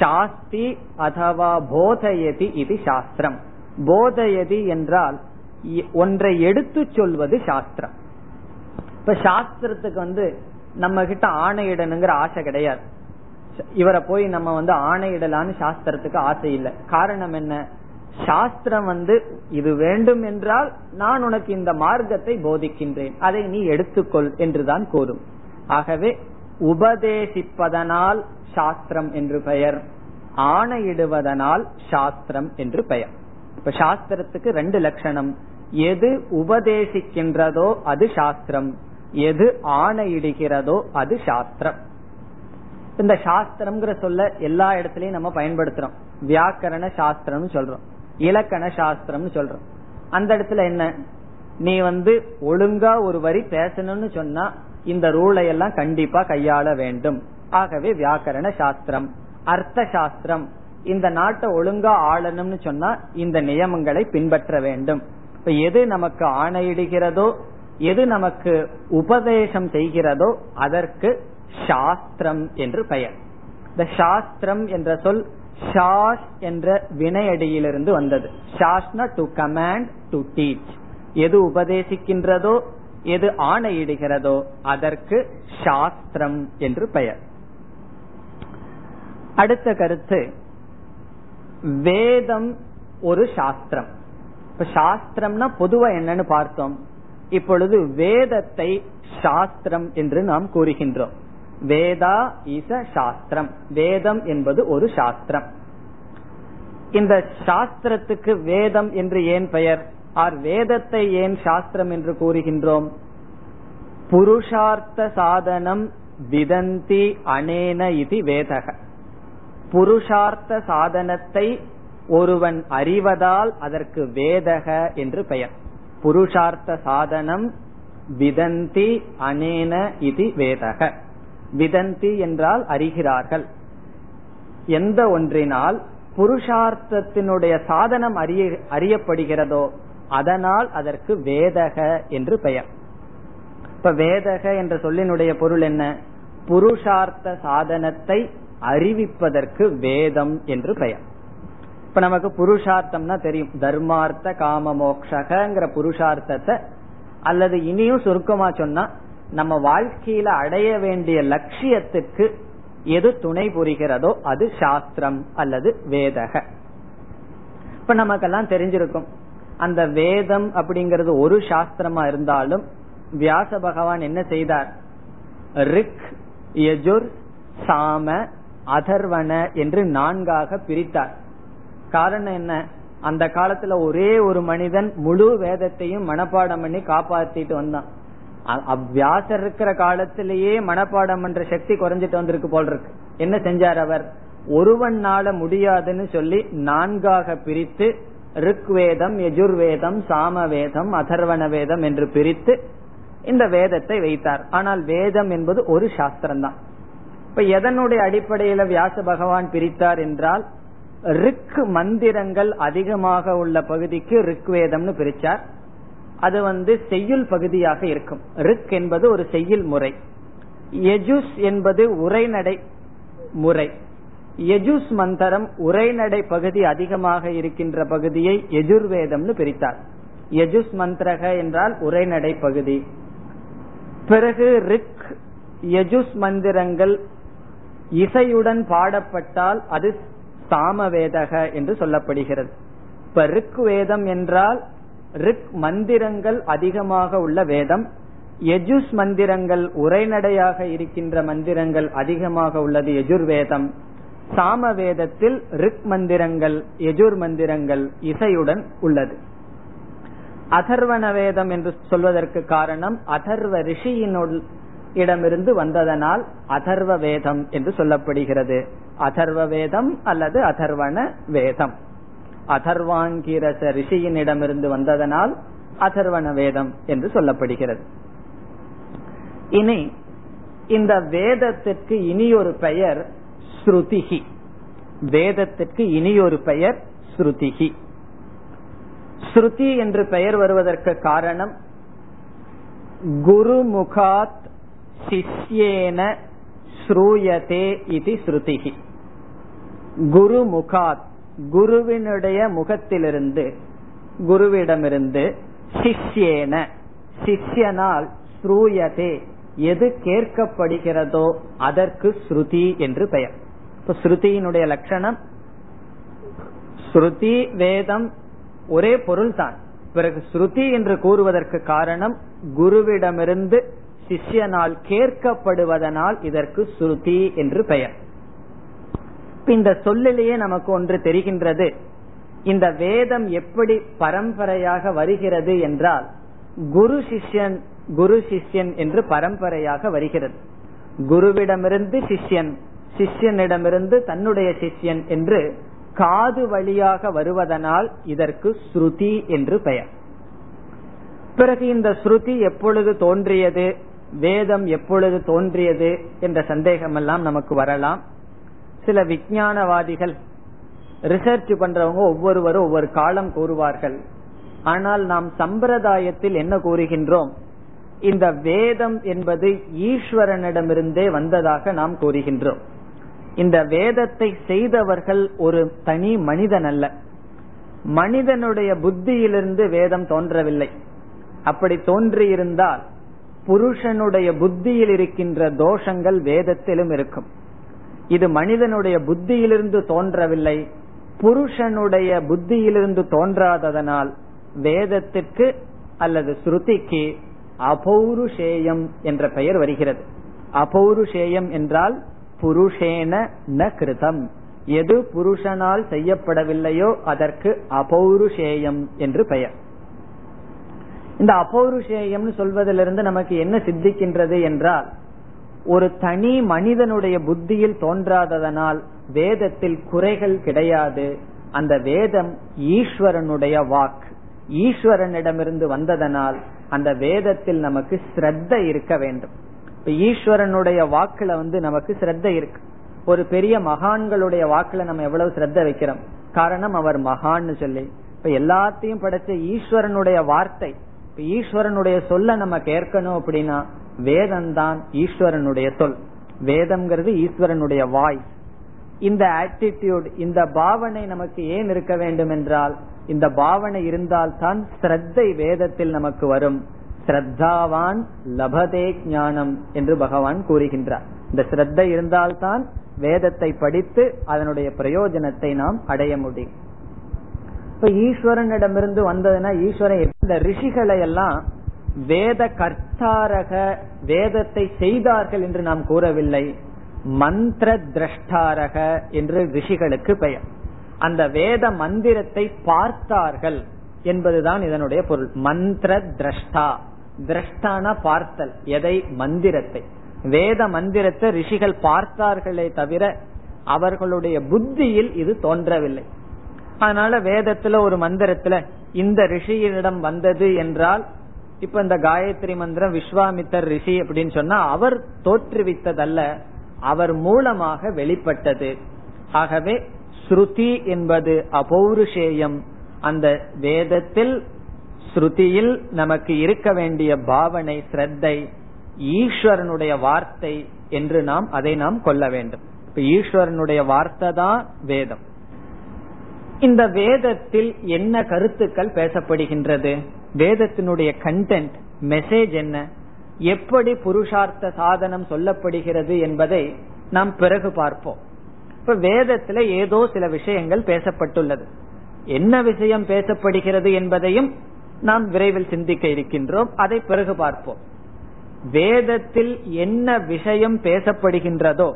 சாஸ்தி அதவா போதயதி இது சாஸ்திரம். போதயதி என்றால் ஒன்றை எடுத்து சொல்வது சாஸ்திரம். இப்ப சாஸ்திரத்துக்கு வந்து நம்ம கிட்ட ஆணையிடணுங்கிற ஆசை கிடையாது. இவரை போய் நம்ம வந்து ஆணையிடலான்னு சாஸ்திரத்துக்கு ஆசை இல்லை. காரணம் என்ன? சாஸ்திரம் வந்து இது வேண்டும் என்றால் நான் உனக்கு இந்த மார்க்கத்தை போதிக்கின்றேன். அதை நீ எடுத்துக்கொள் என்றுதான் கூறும். ஆகவே உபதேசிப்பதனால் சாஸ்திரம் என்று பெயர். ஆணையிடுவதனால் சாஸ்திரம் என்று பெயர். இப்ப சாஸ்திரத்துக்கு ரெண்டு லட்சணம். எது உபதேசிக்கின்றதோ அது சாஸ்திரம். எது ஆணையிடுகிறதோ அது சாஸ்திரம். இந்த சாஸ்திரம்ங்கிற சொல்ல எல்லா இடத்துலயும் நம்ம பயன்படுத்துறோம். வியாக்கரண சாஸ்திரம்னு சொல்றோம். இலக்கண சாஸ்திரம்னு சொல்றோம். அந்த இடத்துல என்ன? நீ வந்து ஒழுங்கா ஒரு வரி பேசணும்னு சொன்னா இந்த ரூலை எல்லாம் கண்டிப்பா கையாள வேண்டும். ஆகவே வியாக்கரண சாஸ்திரம் அர்த்த சாஸ்திரம் இந்த நாட்டை ஒழுங்கா ஆளணும்னு சொன்னா இந்த நியமங்களை பின்பற்ற வேண்டும். இப்ப எது நமக்கு ஆணையிடுகிறதோ எது நமக்கு உபதேசம் செய்கிறதோ அதற்கு சாஸ்திரம் என்று பெயர். இந்த சாஸ்திரம் என்ற சொல் ஷாஸ் என்ற வினையடியிலிருந்து வந்தது. ஷாஸ்னா டு கமாண்ட் டு டீச் எது உபதேசிக்கின்றதோ எது ஆணையிடுகிறதோ அதற்கு சாஸ்திரம் என்று பெயர். அடுத்த கருத்து வேதம் ஒரு சாஸ்திரம். இப்ப சாஸ்திரம்னா பொதுவா என்னன்னு பார்த்தோம். இப்பொழுது வேதத்தை சாஸ்திரம் என்று நாம் கூறுகின்றோம். வேதா இச சாஸ்திரம். வேதம் என்பது ஒரு சாஸ்திரம். இந்த சாஸ்திரத்துக்கு வேதம் என்று ஏன் பெயர்? ஆர் வேதத்தை ஏன் சாஸ்திரம் என்று கூறுகின்றோம்? புருஷார்த்த சாதனம் விதந்தி அனேன இது வேதக. புருஷார்த்த சாதனத்தை ஒருவன் அறிவதால் அதற்கு வேதக என்று பெயர். புருஷார்த்த சாதனம் விதந்தி அனேன இது வேதக. விதந்தி என்றால் அறிகிறார்கள். எந்த ஒன்றினால் புருஷார்த்தத்தினுடைய சாதனம் அறிய அறியப்படுகிறதோ அதனால் அதற்கு வேதக என்று பெயர். இப்ப வேதக என்ற சொல்லினுடைய பொருள் என்ன? புருஷார்த்த சாதனத்தை அறிவிப்பதற்கு வேதம் என்று பெயர். இப்ப நமக்கு புருஷார்த்தம்னா தெரியும். தர்மார்த்த காம மோக்ஷகங்கிற புருஷார்த்தத்தை அல்லது இனியும் சுருக்கமா சொன்னா நம்ம வாழ்க்கையில அடைய வேண்டிய லட்சியத்துக்கு எது துணை புரிகிறதோ அது சாஸ்திரம் அல்லது வேதக. இப்ப நமக்கெல்லாம் தெரிஞ்சிருக்கும். அந்த வேதம் அப்படிங்கறது ஒரு சாஸ்திரமா இருந்தாலும் வியாச பகவான் என்ன செய்தார்? ரிக் யஜுர் சாம அதர்வன என்று நான்காக பிரித்தார். காரணம் என்ன? அந்த காலத்துல ஒரே ஒரு மனிதன் முழு வேதத்தையும் மனப்பாடம் பண்ணி காப்பாத்திட்டு வந்தான். அவ்வியாசர் இருக்கிற காலத்திலேயே மனப்பாடம் பண்ற சக்தி குறைஞ்சிட்டு வந்திருக்கு போல் இருக்கு. என்ன செஞ்சார் அவர்? ஒருவனால முடியாதுன்னு சொல்லி நான்காக பிரித்து ருக்வேதம் யஜுர்வேதம் சாமவேதம் அதர்வண அதர்வன வேதம் என்று பிரித்து இந்த வேதத்தை வைத்தார். ஆனால் வேதம் என்பது ஒரு சாஸ்திரம் தான் இப்ப எதனுடைய அடிப்படையில வியாச பகவான் பிரித்தார் என்றால் ரிக் மந்திரங்கள் அதிகமாக உள்ள பகுதிக்கு ரிக்வேதம்னு பிரிச்சார். அது வந்து செய்யுள் பகுதியாக இருக்கும். ரிக் என்பது ஒரு செய்யுள் முறை. எஜுஸ் என்பது உரைநடை முறை. எஜுஸ் மந்திரம் உரைநடை பகுதி அதிகமாக இருக்கின்ற பகுதியை எஜுர்வேதம்னு பிரித்தார். எஜுஸ் மந்திரக என்றால் உரைநடை பகுதி. பிறகு ரிக் யஜுஸ் மந்திரங்கள் இசையுடன் பாடப்பட்டால் அது சாமவேதக என்று சொல்லப்படுகிறது. இப்ப ரிக் வேதம் என்றால் ரிக் மந்திரங்கள் அதிகமாக உள்ள வேதம். யஜுஸ் மந்திரங்கள் உரைநடையாக இருக்கின்ற மந்திரங்கள் அதிகமாக உள்ளது எஜுர்வேதம் சாமவேதத்தில் ரிக் மந்திரங்கள் எஜுர் மந்திரங்கள் இசையுடன் உள்ளது. அதர்வன வேதம் என்று சொல்வதற்கு காரணம் அதர்வ ரிஷியினுள் இடமிருந்து வந்ததனால் அதர்வ வேதம் என்று சொல்லப்படுகிறது. அதர்வ வேதம் அல்லது அதர்வன வேதம். அதர்வாங்கிரச ரிஷியினிடமிருந்து வந்ததனால் அதர்வன வேதம் என்று சொல்லப்படுகிறது. இனி இந்த வேதத்திற்கு இனியொரு பெயர் ஸ்ருதிகி வேதத்திற்கு இனியொரு பெயர் ஸ்ருதிகி ஸ்ருதி என்று பெயர் வருவதற்கு காரணம் குருமுகாத் சிஷ்யேன ஸ்ரூயதே இது ஸ்ருதிகி குருமுகாத் குருவினுடைய முகத்திலிருந்து குருவிடமிருந்து சிஷ்யேன சிஷ்யனால் ஸ்ரூயதே எது கேட்கப்படுகிறதோ அதற்கு ஸ்ருதி என்று பெயர். இப்ப ஸ்ருதியினுடைய லட்சணம் ஸ்ருதி வேதம் ஒரே பொருள் தான் பிறகு ஸ்ருதி என்று கூறுவதற்கு காரணம் குருவிடமிருந்து சிஷ்யனால் கேட்கப்படுவதனால் இதற்கு ஸ்ருதி என்று பெயர். இந்த சொல்லிலேயே நமக்கு ஒன்று தெரிகின்றது. இந்த வேதம் எப்படி பரம்பரையாக வருகிறது என்றால் குரு சிஷ்யன் குரு சிஷ்யன் என்று பரம்பரையாக வருகிறது. குருவிடமிருந்து சிஷ்யன் சிஷ்யனிடமிருந்து தன்னுடைய சிஷ்யன் என்று காது வழியாக வருவதனால் இதற்கு ஸ்ருதி என்று பெயர். பிறகு இந்த ஸ்ருதி எப்பொழுது தோன்றியது வேதம் எப்பொழுது தோன்றியது என்ற சந்தேகம் எல்லாம் நமக்கு வரலாம். சில விஞ்ஞானவாதிகள் ரிசர்ச் பண்றவங்க ஒவ்வொருவரும் ஒவ்வொரு காலம் கூறுவார்கள். ஆனால் நாம் சம்பிரதாயத்தில் என்ன கூறுகின்றோம்? இந்த வேதம் என்பது ஈஸ்வரனிடமிருந்தே வந்ததாக நாம் கூறுகின்றோம். இந்த வேதத்தை செய்தவர்கள் ஒரு தனி மனிதன் அல்ல மனிதனுடைய புத்தியிலிருந்து வேதம் தோன்றவில்லை. அப்படி தோன்றியிருந்தால் புருஷனுடைய புத்தியில் இருக்கின்ற தோஷங்கள் வேதத்திலும் இருக்கும். இது மனிதனுடைய புத்தியிலிருந்து தோன்றவில்லை புருஷனுடைய புத்தியிலிருந்து தோன்றாததனால் வேதத்திற்கு அல்லது ஸ்ருதிக்கு அபௌருஷேயம் என்ற பெயர் வருகிறது. அபௌருஷேயம் என்றால் புருஷேன ந கிருதம். எது புருஷனால் செய்யப்படவில்லையோ அதற்கு அபௌருஷேயம் என்று பெயர். இந்த அபௌருஷேயம்னு சொல்வதிலிருந்து நமக்கு என்ன சித்திக்கின்றது என்றால் ஒரு தனி மனிதனுடைய புத்தியில் தோன்றாததனால் வேதத்தில் குறைகள் கிடையாது. அந்த வேதம் ஈஸ்வரனுடைய வாக் ஈஸ்வரனிடமிருந்து வந்ததனால் அந்த வேதத்தில் நமக்கு ஸ்ரத்த இருக்க வேண்டும். இப்ப ஈஸ்வரனுடைய வாக்குல வந்து நமக்கு சிரத்த இருக்கு. ஒரு பெரிய மகான்களுடைய வாக்குல நம்ம எவ்வளவு சிரத்த வைக்கிறோம்? காரணம் அவர் மகான்னு சொல்லி. இப்ப எல்லாத்தையும் படைச்ச ஈஸ்வரனுடைய வார்த்தை. இப்ப ஈஸ்வரனுடைய சொல்ல நம்ம கேட்கணும் அப்படின்னா வேதம் தான் ஈஸ்வரனுடைய சொல். வேதம்ங்கிறது ஈஸ்வரனுடைய வாய்ஸ் இந்த ஆட்டிடியூட் இந்த பாவனை நமக்கு ஏன் இருக்க வேண்டும் என்றால் இந்த பாவனை இருந்தால்தான் ஸ்ரத்தை வேதத்தில் நமக்கு வரும். ஸ்ரத்தாவான் லபதே ஞானம் என்று பகவான் கூறுகின்றார். இந்த ஸ்ரத்த இருந்தால்தான் வேதத்தை படித்து அதனுடைய பிரயோஜனத்தை நாம் அடைய முடியும். இப்ப ஈஸ்வரனிடமிருந்து வந்ததுன்னா ஈஸ்வரன் இந்த ரிஷிகளை எல்லாம் வேத கர்த்தாரக வேதத்தை செய்தார்கள் என்று நாம் கூறவில்லை. மந்திர திரஷ்டாரக என்று ரிஷிகளுக்கு பெயர். அந்த வேத மந்திரத்தை பார்த்தார்கள் என்பதுதான் இதனுடைய பொருள். மந்திர திரஷ்டா. திரஷ்டான பார்த்தல் எதை? மந்திரத்தை. வேத மந்திரத்தை ரிஷிகள் பார்த்தார்களே தவிர அவர்களுடைய புத்தியில் இது தோன்றவில்லை. அதனால வேதத்துல ஒரு மந்திரத்துல இந்த ரிஷியிடம் வந்தது என்றால் இப்ப இந்த காயத்ரி மந்திரம் விஸ்வாமித்தர் ரிஷி அப்படின்னு சொன்னா அவர் தோற்றுவித்ததல்ல அவர் மூலமாக வெளிப்பட்டது. ஆகவே ஸ்ருதி என்பது அபௌருஷேயம். அந்த வேதத்தில் ஸ்ருதியில் நமக்கு இருக்க வேண்டிய பாவனை ஸ்ரத்தை ஈஸ்வரனுடைய வார்த்தை என்று நாம் அதை நாம் கொள்ள வேண்டும். இப்ப ஈஸ்வரனுடைய வார்த்தை தான் வேதம். இந்த வேதத்தில் என்ன கருத்துக்கள் பேசப்படுகின்றது? வேதத்தினுடைய கண்டென்ட் மெசேஜ் என்ன? எப்படி புருஷார்த்த சாதனம் சொல்லப்படுகிறது என்பதை நாம் பிறகு பார்ப்போம். இப்ப வேதத்துல ஏதோ சில விஷயங்கள் பேசப்பட்டுள்ளது. என்ன விஷயம் பேசப்படுகிறது என்பதையும் நாம் விரைவில் சிந்திக்க இருக்கின்றோம். அதை பிறகு பார்ப்போம். வேதத்தில் என்ன விஷயம் பேசப்படுகின்றதோ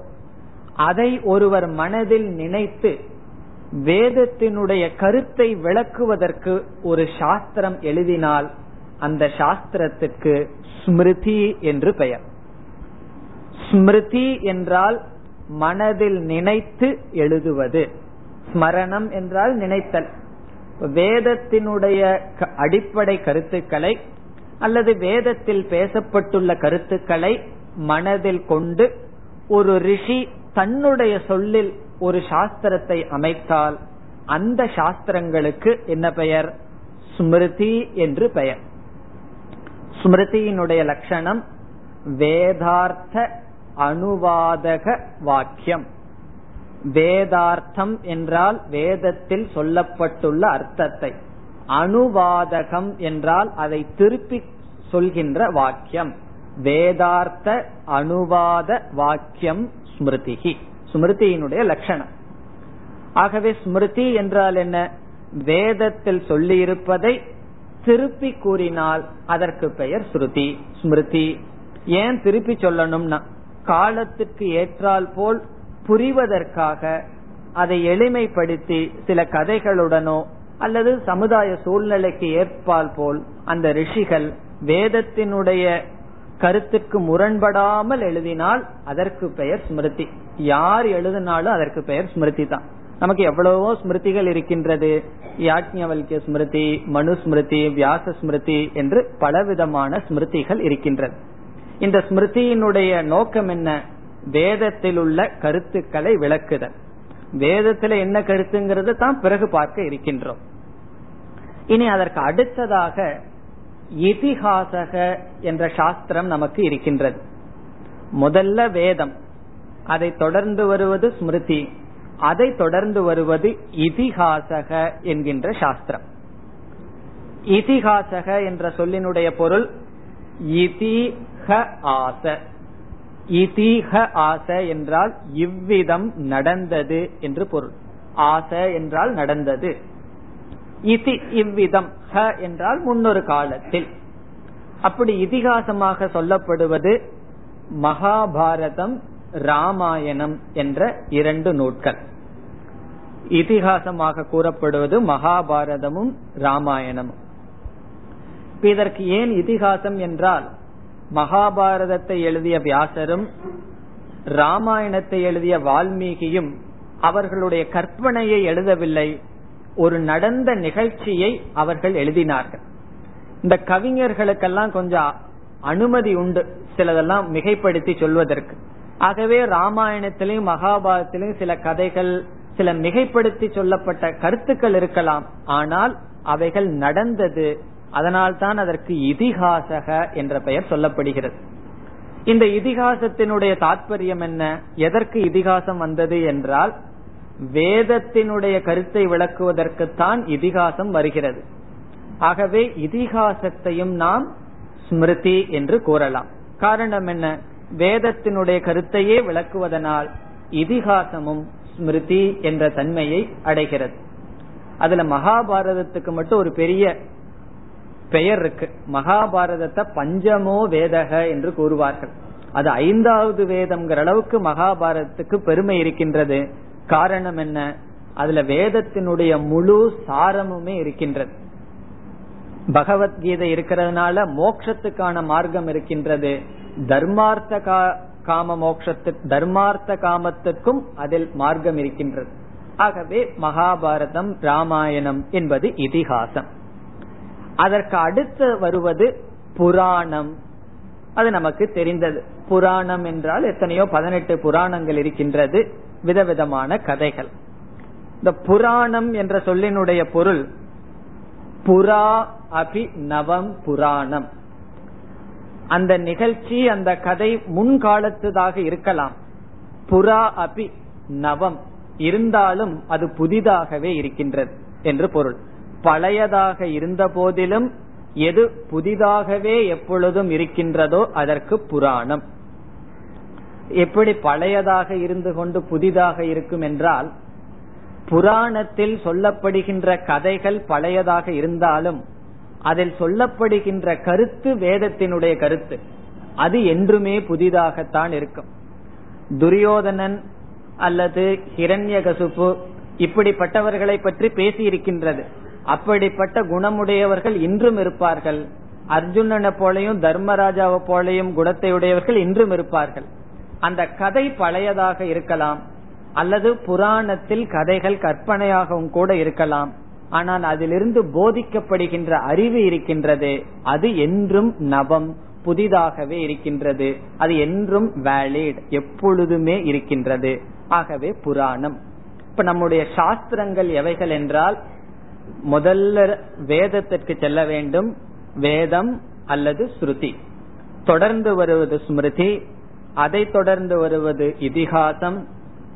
அதை ஒருவர் மனதில் நினைத்து வேதத்தினுடைய கருத்தை விளக்குவதற்கு ஒரு சாஸ்திரம் எழுதினால் அந்த சாஸ்திரத்துக்கு ஸ்மிருதி என்று பெயர். ஸ்மிருதி என்றால் மனதில் நினைத்து எழுதுவது. ஸ்மரணம் என்றால் நினைத்தல். வேதத்தினுடைய அடிப்படை கருத்துக்களை அல்லது வேதத்தில் பேசப்பட்டுள்ள கருத்துக்களை மனதில் கொண்டு ஒரு ரிஷி தன்னுடைய சொல்லில் ஒரு சாஸ்திரத்தை அமைத்தால் அந்த சாஸ்திரங்களுக்கு என்ன பெயர்? ஸ்மிருதி என்று பெயர். ஸ்மிருதியினுடைய லட்சணம் வேதார்த்த அனுவாதக வாக்கியம். வேதார்த்தம் என்றால் வேதத்தில் சொல்லப்பட்டுள்ள அர்த்தத்தை. அனுவாதகம் என்றால் அதை திருப்பி சொல்கின்ற வாக்கியம். வேதார்த்த அனுவாத வாக்கியம் ஸ்மிருதிகி ஸ்மிருதியினுடைய லட்சணம். ஆகவே ஸ்மிருதி என்றால் என்ன? வேதத்தில் சொல்லியிருப்பதை திருப்பி கூறினால் அதற்கு பெயர் ஸ்ருதி ஸ்மிருதி. ஏன் திருப்பி சொல்லணும்னா காலத்துக்கு ஏற்றால் போல் புரிவதற்காக அதை எளிமைப்படுத்தி சில கதைகளுடனோ அல்லது சமுதாய சூழ்நிலைக்கு ஏற்பால் போல் அந்த ரிஷிகள் வேதத்தினுடைய கருத்துக்கு முரண்படாமல் எழுதினால் அதற்கு பெயர் ஸ்மிருதி. யார் எழுதினாலும் அதற்கு பெயர் ஸ்மிருதி தான். நமக்கு எவ்வளவோ ஸ்மிருதிகள் இருக்கின்றது. யாக்ஞவல்கிய ஸ்மிருதி மனு ஸ்மிருதி வியாச ஸ்மிருதி என்று பலவிதமான ஸ்மிருதிகள் இருக்கின்றது. இந்த ஸ்மிருதியினுடைய நோக்கம் என்ன? வேதத்தில் உள்ள கருத்துக்களை விளக்குதல். வேதத்துல என்ன கருத்துங்கிறது தான் பிறகு பார்க்க இருக்கின்றோம். இனி அதற்கு அடுத்ததாக இதிகாசக என்ற சாஸ்திரம் நமக்கு இருக்கின்றது. முதல்ல வேதம். அதை தொடர்ந்து வருவது ஸ்மிருதி. அதை தொடர்ந்து வருவது இதிகாசக என்கின்ற சாஸ்திரம். இதிகாசக என்ற சொல்லினுடைய பொருள் இதிக ஆச. இதிக ஆச என்றால் இவ்விதம் நடந்தது என்று பொருள். ஆச என்றால் நடந்தது. இதி இவ்விதம் ஹ என்றால் முன்னொரு காலத்தில். அப்படி இதிகாசமாக சொல்லப்படுவது மகாபாரதம் ராமாயணம் என்ற இரண்டு நூட்கள் இதிகாசமாக கூறப்படுவது மகாபாரதமும் ராமாயணமும். இதற்கு ஏன் இதிகாசம் என்றால் மகாபாரதத்தை எழுதிய வியாசரும் ராமாயணத்தை எழுதிய வால்மீகியும் அவர்களுடைய கற்பனையை எழுதவில்லை ஒரு நடந்த நிகழ்ச்சியை அவர்கள் எழுதினார்கள். இந்த கவிஞர்களுக்கெல்லாம் கொஞ்சம் அனுமதி உண்டு சிலதெல்லாம் மிகைப்படுத்தி சொல்வதற்கு. ஆகவே ராமாயணத்திலையும் மகாபாரதத்திலையும் சில கதைகள் சில மிகைப்படுத்தி சொல்லப்பட்ட கருத்துக்கள் இருக்கலாம். ஆனால் அவைகள் நடந்தது அதனால்தான் அதற்கு இதிகாசக என்ற பெயர் சொல்லப்படுகிறது. இந்த இதிகாசத்தினுடைய தாற்பயம் என்ன? எதற்கு இதிகாசம் வந்தது என்றால் வேதத்தினுடைய கருத்தை விளக்குவதற்குத்தான் இதிகாசம் வருகிறது. ஆகவே இதிகாசத்தையும் நாம் ஸ்மிருதி என்று கூறலாம். காரணம் என்ன? வேதத்தினுடைய கருத்தையே விளக்குவதனால் இதிகாசமும் ஸ்மிருதி என்ற தன்மையை அடைகிறது. அதுல மகாபாரதத்துக்கு மட்டும் ஒரு பெரிய பெயர் இருக்கு. மகாபாரதத்தை பஞ்சமோ வேதக என்று கூறுவார்கள். அது ஐந்தாவது வேதம்ங்கிற அளவுக்கு மகாபாரதத்துக்கு பெருமை இருக்கின்றது. காரணம் என்ன? அதுல வேதத்தினுடைய முழு சாரமுமே இருக்கின்றது. பகவத்கீதை இருக்கிறதுனால மோக்ஷத்துக்கான மார்க்கம் இருக்கின்றது. தர்மார்த்த காம மோக்ஷத்து தர்மார்த்த காமத்துக்கும் அதில் மார்க்கம் இருக்கின்றது. ஆகவே மகாபாரதம் ராமாயணம் என்பது இதிகாசம். அதற்கு அடுத்து வருவது புராணம். அது நமக்கு தெரிந்தது. புராணம் என்றால் எத்தனையோ பதினெட்டு புராணங்கள் இருக்கின்றது. விதவிதமான கதைகள். இந்த புராணம் என்ற சொல்லினுடைய பொருள் புரா அபி நவம் புராணம். அந்த நிகழ்ச்சி அந்த கதை முன்காலத்துதாக இருக்கலாம். புரா அபி நவம் இருந்தாலும் அது புதிதாகவே இருக்கின்றது என்று பொருள். பழையதாக இருந்த போதிலும் எது புதிதாகவே எப்பொழுதும் இருக்கின்றதோ அதற்கு புராணம். எப்படி பழையதாக இருந்து கொண்டு புதிதாக இருக்கும் என்றால் புராணத்தில் சொல்லப்படுகின்ற கதைகள் பழையதாக இருந்தாலும் அதில் சொல்லப்படுகின்ற கருத்து வேதத்தினுடைய கருத்து. அது என்றுமே புதிதாகத்தான் இருக்கும். துரியோதனன் அல்லது ஹிரண்யகசுப்பு இப்படிப்பட்டவர்களை பற்றி பேசி இருக்கின்றது அப்படிப்பட்ட குணமுடையவர்கள் இன்றும் இருப்பார்கள். அர்ஜுனனை போலையும் தர்மராஜாவை போலையும் குணத்தை உடையவர்கள் இன்றும் இருப்பார்கள். அந்த கதை பழையதாக இருக்கலாம் அல்லது புராணத்தில் கதைகள் கற்பனையாகவும் கூட இருக்கலாம். ஆனால் அதிலிருந்து போதிக்கப்படுகின்ற அறிவு இருக்கின்றது. அது என்றும் நவம் புதிதாகவே இருக்கின்றது. அது என்றும் வேலிட் எப்பொழுதுமே இருக்கின்றது. ஆகவே புராணம். இப்ப நம்முடைய சாஸ்திரங்கள் எவைகள் என்றால் முதல்ல வேதத்திற்கு செல்ல வேண்டும். வேதம் அல்லது ஸ்ருதி. தொடர்ந்து வருவது ஸ்மிருதி. அதை தொடர்ந்து வருவது இதிகாசம்.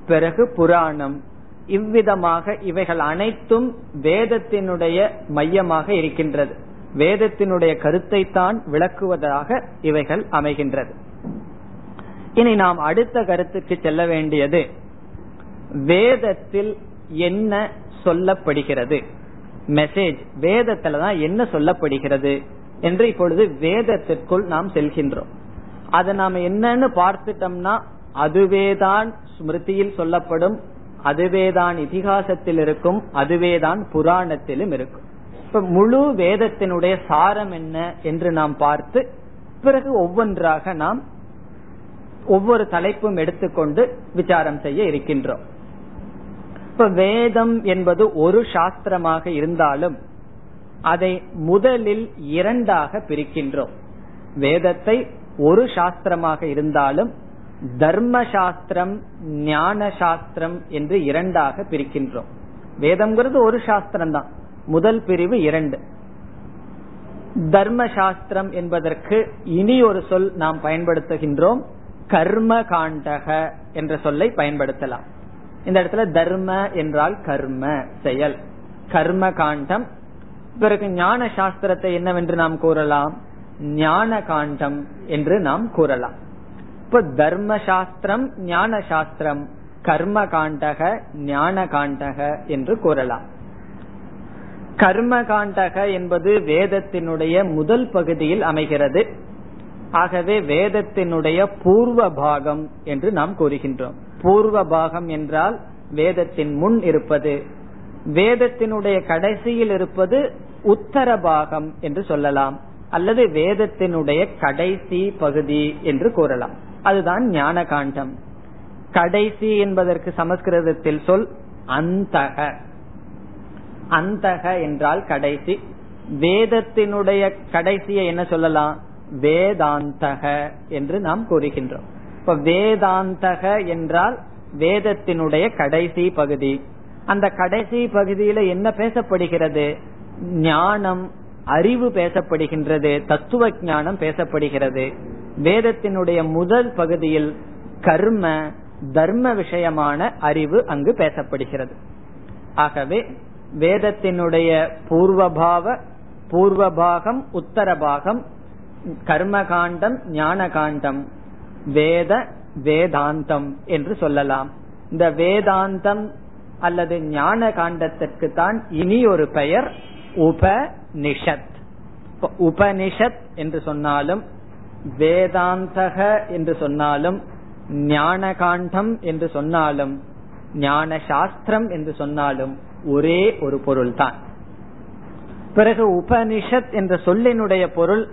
பிறகு புராணம். இவ்விதமாக இவைகள் அனைத்தும் வேதத்தினுடைய மையமாக இருக்கின்றது. வேதத்தினுடைய கருத்தை தான் விளக்குவதாக இவைகள் அமைகின்றது. இனி நாம் அடுத்த கருத்துக்கு செல்ல வேண்டியது வேதத்தில் என்ன சொல்லப்படுகிறது? மெசேஜ் வேதத்துல தான் என்ன சொல்லப்படுகிறது என்று இப்பொழுது வேதத்திற்குள் நாம் செல்கின்றோம். அதை நாம என்னன்னு பார்த்துட்டோம்னா அதுவேதான் ஸ்மிருதியில் சொல்லப்படும் அதுவேதான் இதிகாசத்தில் இருக்கும் அதுவேதான் புராணத்திலும் இருக்கும். இப்ப முழு வேதத்தினுடைய சாரம் என்ன என்று நாம் பார்த்து பிறகு ஒவ்வொன்றாக நாம் ஒவ்வொரு தலைப்பும் எடுத்துக்கொண்டு விசாரம் செய்ய இருக்கின்றோம். இப்ப வேதம் என்பது ஒரு சாஸ்திரமாக இருந்தாலும் அதை முதலில் இரண்டாக பிரிக்கின்றோம். வேதத்தை ஒரு சாஸ்திரமாக இருந்தாலும் தர்ம சாஸ்திரம் ஞான சாஸ்திரம் என்று இரண்டாக பிரிக்கின்றோம். வேதம்ங்கிறது ஒரு சாஸ்திரம் தான் முதல் பிரிவு இரண்டு. தர்ம சாஸ்திரம் என்பதற்கு இனி ஒரு சொல் நாம் பயன்படுத்துகின்றோம். கர்ம காண்டக என்ற சொல்லை பயன்படுத்தலாம். இந்த இடத்துல தர்ம என்றால் கர்ம செயல். கர்ம காண்டம். பிறகு ஞான சாஸ்திரத்தை என்னவென்று நாம் கூறலாம்? ஞான காண்டம் என்று நாம் கூறலாம். இப்ப தர்ம சாஸ்திரம் ஞான சாஸ்திரம். கர்ம காண்டக ஞான காண்டக என்று கூறலாம். கர்ம காண்டக என்பது வேதத்தினுடைய முதல் பகுதியில் அமைகிறது. ஆகவே வேதத்தினுடைய பூர்வ பாகம் என்று நாம் கூறுகின்றோம். பூர்வ பாகம் என்றால் வேதத்தின் முன் இருப்பது. வேதத்தினுடைய கடைசியில் இருப்பது உத்தர பாகம் என்று சொல்லலாம். அல்லது வேதத்தினுடைய கடைசி பகுதி என்று கூறலாம். அதுதான் ஞான காண்டம் கடைசி என்பதற்கு சமஸ்கிருதத்தில் சொல் அந்தக. அந்தக என்றால் கடைசி. வேதத்தினுடைய கடைசியை என்ன சொல்லலாம்? வேதாந்தக என்று நாம் கூறுகின்றோம். இப்ப வேதாந்தக என்றால் வேதத்தினுடைய கடைசி பகுதி. அந்த கடைசி பகுதியில என்ன பேசப்படுகிறது? ஞானம் அறிவு பேசப்படுகின்றது தத்துவ ஞானம் பேசப்படுகிறது. வேதத்தினுடைய முதல் பகுதியில் கர்ம தர்ம விஷயமான அறிவு அங்கு பேசப்படுகிறது. ஆகவே வேதத்தினுடைய பூர்வபாவ பூர்வபாகம் உத்தரபாகம் கர்மகாண்டம் ஞான காண்டம் வேத வேதாந்தம் என்று சொல்லலாம். இந்த வேதாந்தம் அல்லது ஞான காண்டத்திற்கு தான் இனி ஒரு பெயர் உபனிஷத் உபனிஷத் என்று சொன்னாலும் வேதாந்தக என்று சொன்னாலும் ஞான காண்டம் என்று சொன்னாலும் ஞான சாஸ்திரம் என்று சொன்னாலும் ஒரே ஒரு பொருள் தான் பிறகு உபனிஷத் என்ற சொல்லினுடைய பொருள்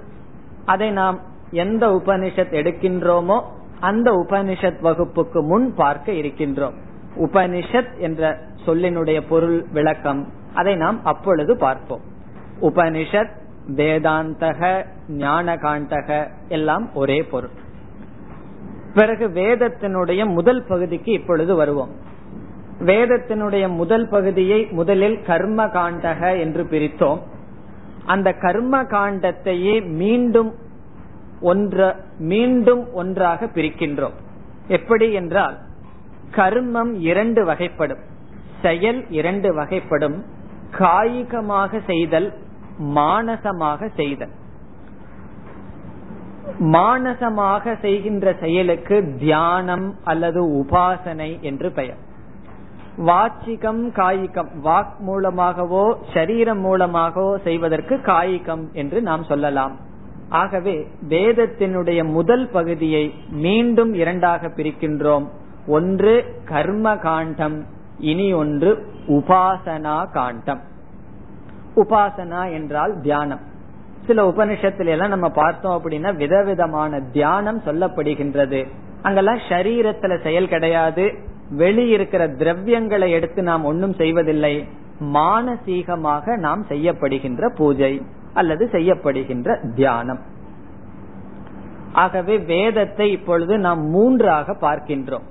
அதை நாம் எந்த உபனிஷத் எடுக்கின்றோமோ அந்த உபனிஷத் வகுப்புக்கு முன் பார்க்க இருக்கின்றோம். உபனிஷத் என்ற சொல்லினுடைய பொருள் விளக்கம். அதை நாம் அப்பொழுது பார்ப்போம். உபனிஷத் வேதாந்தக ஞான காண்டக எல்லாம் ஒரே பொருள். பிறகு வேதத்தினுடைய முதல் பகுதிக்கு இப்பொழுது வருவோம். வேதத்தினுடைய முதல் பகுதியை முதலில் கர்ம காண்டக என்று பிரித்தோம். அந்த கர்ம காண்டத்தையே மீண்டும் ஒன்ற மீண்டும் ஒன்றாக பிரிக்கின்றோம். எப்படி என்றால் கர்மம் இரண்டு வகைப்படும். செயல் இரண்டு வகைப்படும். காயிகமாக செய்தல் மானசமாக செய்தல். மானசமாக செய்கின்ற செயலுக்கு தியானம் அல்லது உபாசனை என்று பெயர். வாச்சிகம் காய்கம். வாக் மூலமாகவோ சரீரம் மூலமாகவோ செய்வதற்கு காய்கம் என்று நாம் சொல்லலாம். ஆகவே வேதத்தினுடைய முதல் பகுதியை மீண்டும் இரண்டாக பிரிக்கின்றோம். ஒன்று கர்ம காண்டம் இனி ஒன்று உபாசனா காண்டம். உபாசனா என்றால் தியானம். சில உபனிஷத்துல எல்லாம் நம்ம பார்த்தோம் அப்படின்னா விதவிதமான தியானம் சொல்லப்படுகின்றது. அங்கெல்லாம் சரீரத்துல செயல் கிடையாது. வெளியிருக்கிற திரவியங்களை எடுத்து நாம் ஒன்னும் செய்வதில்லை. மானசீகமாக நாம் செய்யப்படுகின்ற பூஜை. அல்லது செய்யப்படுகின்ற தியானம். ஆகவே வேதத்தை இப்பொழுது நாம் மூன்றாக பார்க்கின்றோம்.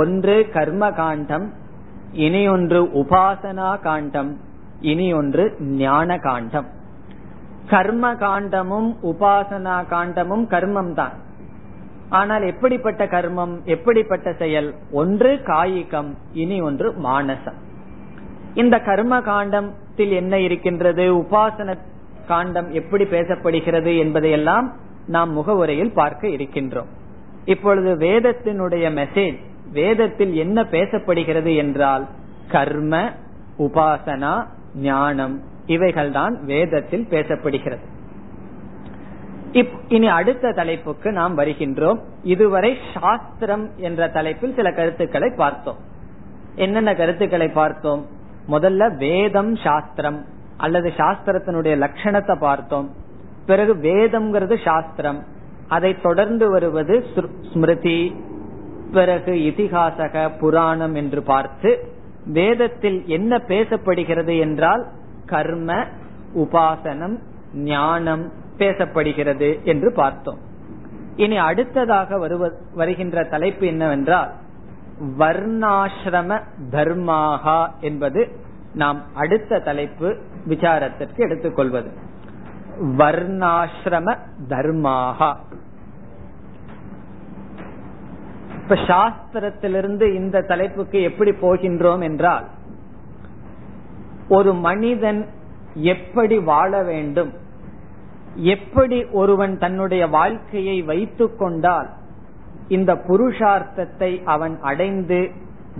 ஒன்று கர்ம காண்டம் இனி ஒன்று உபாசனா காண்டம் இனி ஒன்று ஞான காண்டம். கர்ம காண்டமும் உபாசனா காண்டமும் கர்மம் தான் ஆனால் எப்படிப்பட்ட கர்மம் எப்படிப்பட்ட செயல்? ஒன்று காயிகம் இனி ஒன்று மானசம். இந்த கர்ம காண்டத்தில் என்ன இருக்கின்றது? உபாசன காண்டம் எப்படி பேசப்படுகிறது என்பதையெல்லாம் நாம் முகவுரையில் பார்க்க இருக்கின்றோம். இப்பொழுது வேதத்தினுடைய மெசேஜ் வேதத்தில் என்ன பேசப்படுகிறது என்றால் கர்ம உபாசனா ஞானம் இவைகள்தான் வேதத்தில் பேசப்படுகிறது. இனி அடுத்த தலைப்புக்கு நாம் வருகின்றோம். இதுவரை சாஸ்திரம் என்ற தலைப்பில் சில கருத்துக்களை பார்த்தோம். என்னென்ன கருத்துக்களை பார்த்தோம்? முதல்ல வேதம் சாஸ்திரம். அல்லது சாஸ்திரத்தினுடைய லட்சணத்தை பார்த்தோம். பிறகு வேதம்ங்கிறது சாஸ்திரம். அதை தொடர்ந்து வருவது ஸ்மிருதி பிறகு இதிகாசக புராணம் என்று பார்த்து வேதத்தில் என்ன பேசப்படுகிறது என்றால் கர்ம உபாசனம் ஞானம் பேசப்படுகிறது என்று பார்த்தோம். இனி அடுத்ததாக வருகின்ற தலைப்பு என்னவென்றால் வர்ணாசிரம தர்மாகா என்பது நாம் அடுத்த தலைப்பு விசாரத்திற்கு எடுத்துக்கொள்வது. வர்ணாசிரம தர்மாகா இப்ப சாஸ்திரத்திலிருந்து இந்த தலைப்புக்கு எப்படி போகின்றோம் என்றால் ஒரு மனிதன் எப்படி வாழ வேண்டும் எப்படி ஒருவன் தன்னுடைய வாழ்க்கையை வைத்துக் கொண்டால் இந்த புருஷார்த்தத்தை அவன் அடைந்து